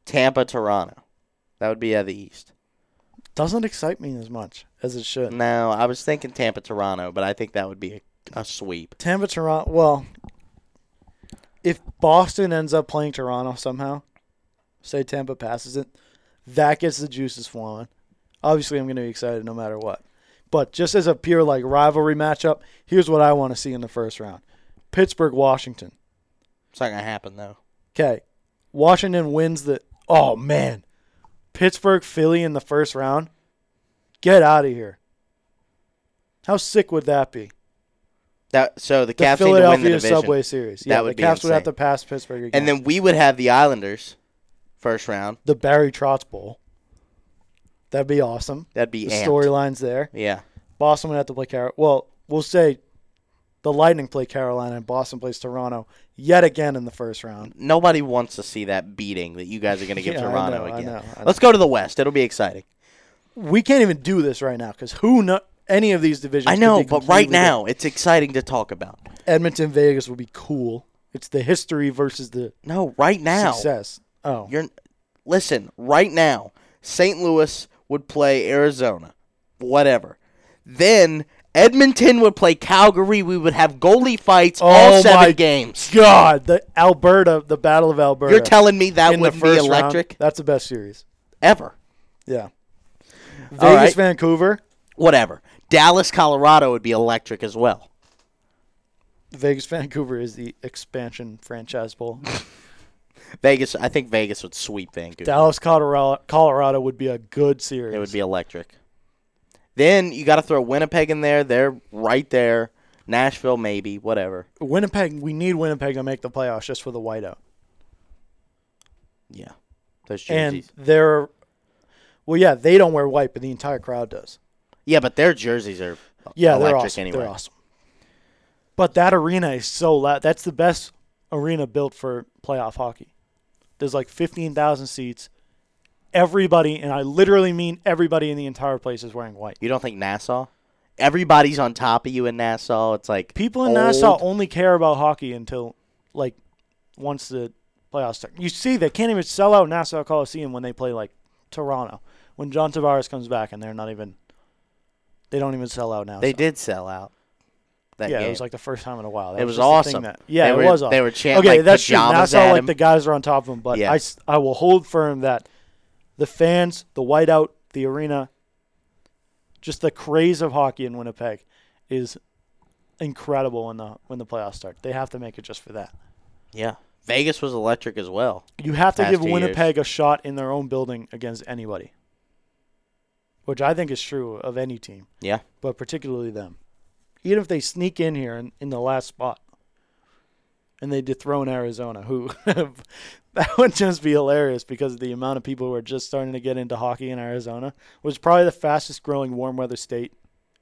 Tampa, Toronto. That would be at the East. Doesn't excite me as much as it should. No, I was thinking Tampa, Toronto, but I think that would be a, a sweep. Tampa, Toronto. Well, if Boston ends up playing Toronto somehow, say Tampa passes it, that gets the juices flowing. Obviously, I'm going to be excited no matter what. But just as a pure like rivalry matchup, here's what I want to see in the first round: Pittsburgh, Washington. It's not gonna happen though. Okay. Washington wins the. Oh, man. Pittsburgh, Philly in the first round. Get out of here. How sick would that be? That so the The Caps need to win the Philadelphia division, Subway Series. That Yeah, would the be Caps would have to pass Pittsburgh again. and then we would have the Islanders first round. the Barry Trotz Bowl. That'd be awesome. That'd be The storylines there. Yeah, Boston would have to play Carolina. Well, we'll say the Lightning play Carolina and Boston plays Toronto yet again in the first round. nobody wants to see that beating that you guys are gonna *laughs* give Yeah, I Toronto know, I again. know, I know. Let's go to the West. It'll be exciting. We can't even do this right now because who know any of these divisions? I know, but right now it's exciting to talk about. Edmonton Vegas would be cool. It's the history versus the No, right now. success. Oh, You're listen, right now, St. Louis would play Arizona. Whatever. Then Edmonton would play Calgary. We would have goalie fights all oh seven my games. God, the Alberta, the Battle of Alberta. You're telling me that would be first round, electric that's the best series. ever. Yeah. Vegas, right. Vancouver. Whatever. Dallas, Colorado would be electric as well. Vegas, Vancouver is the expansion franchise bowl. *laughs* Vegas, I think Vegas would sweep Vancouver. Dallas, Colorado, Colorado would be a good series. It would be electric. Then you got to throw Winnipeg in there. They're right there. Nashville, maybe, whatever. Winnipeg. We need Winnipeg to make the playoffs just for the whiteout. Yeah, those And they're, well, yeah, they don't wear white, but the entire crowd does. yeah, but their jerseys are Yeah, electric they're awesome. anyway. They're awesome. But that arena is so loud. That's the best arena built for playoff hockey. There's like 15,000 seats. Everybody, and I literally mean everybody in the entire place is wearing white. You don't think Nassau? Everybody's on top of you in Nassau. It's like People in old. Nassau only care about hockey until like once the playoffs start. You see, they can't even sell out Nassau Coliseum when they play like Toronto. When John Tavares comes back, and they're not even, they don't even sell out now. They did sell out. That yeah, game. it was like the first time in a while. That It was was just the thing awesome. That, yeah, They it were- was. Awesome. they were chanting, okay, like, that's true. pajamas Nassau, at like him. the guys are on top of them, but Yeah. I, I will hold firm that the fans, the whiteout, the arena, just the craze of hockey in Winnipeg is incredible when the when the playoffs start. They have to make it just for that. yeah. Vegas was electric as well. You have to give Winnipeg a shot in their own building against anybody, which I think is true of any team, Yeah. but particularly them. Even if they sneak in here in, in the last spot and they dethrone Arizona, who *laughs* that would just be hilarious because of the amount of people who are just starting to get into hockey in Arizona, was probably the fastest growing warm weather state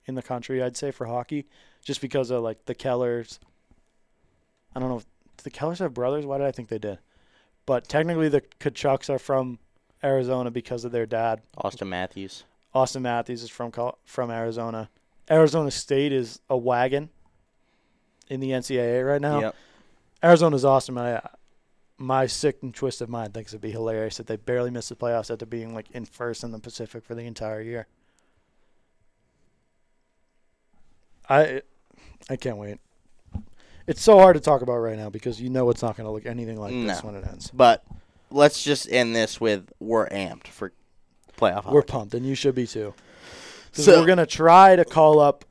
in the country, I'd say, for hockey, just because of like the Kellers. I don't know if the Kellers have brothers. Why did I think they did? But technically, the Tkachuks are from Arizona because of their dad. Auston Matthews. Auston Matthews is from from Arizona. Arizona State is a wagon in the NCAA right now. Yep. Arizona's awesome. I, my sick and twisted mind thinks it'd be hilarious that they barely missed the playoffs after being like in first in the Pacific for the entire year. I I can't wait. It's so hard to talk about right now because you know it's not going to look anything like this when it ends. But let's just end this with we're amped for playoff We're hockey. pumped, and you should be too. So- we're gonna try to call up.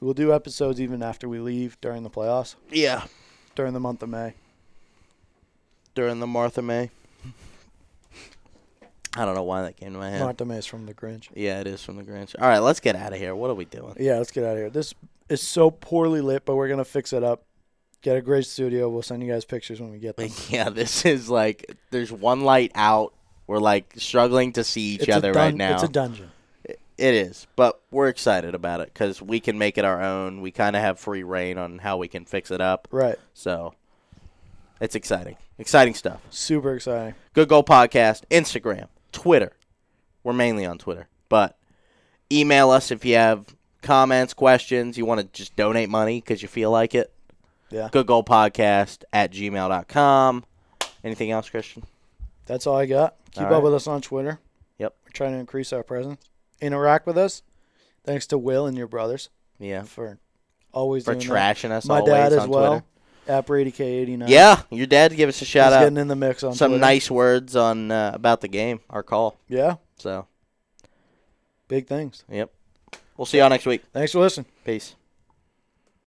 We'll do episodes even after we leave during the playoffs, Yeah. during the month of May. During the Martha May. I don't know why that came to my head. Martha May is from the Grinch. Yeah, it is from the Grinch. All right, let's get out of here. What are we doing? Yeah, let's get out of here. This is so poorly lit, but we're gonna fix it up. Get a great studio. We'll send you guys pictures when we get them. *laughs* Yeah, this is like there's one light out. We're like struggling to see each It's other dun- right now. It's a dungeon. It is, but we're excited about it because we can make it our own. We kind of have free reign on how we can fix it up. Right. So it's exciting. Exciting stuff. Super exciting. Good Goal Podcast, Instagram, Twitter. We're mainly on Twitter, but email us if you have comments, questions, you want to just donate money because you feel like it. Yeah. Good Goal Podcast at gmail.com. Anything else, Christian? That's all I got. Keep All up right. with us on Twitter. Yep. We're trying to increase our presence. Interact with us. Thanks to Will and your brothers Yeah. for always For doing that. trashing us My always dad as on well. Twitter. At Brady K eighty nine. Yeah, your dad give us a shout He's out. getting in the mix on Some Twitter. nice words on uh, about the game, our call. Yeah, So, big things. yep. We'll see y'all next week. Thanks for listening. Peace.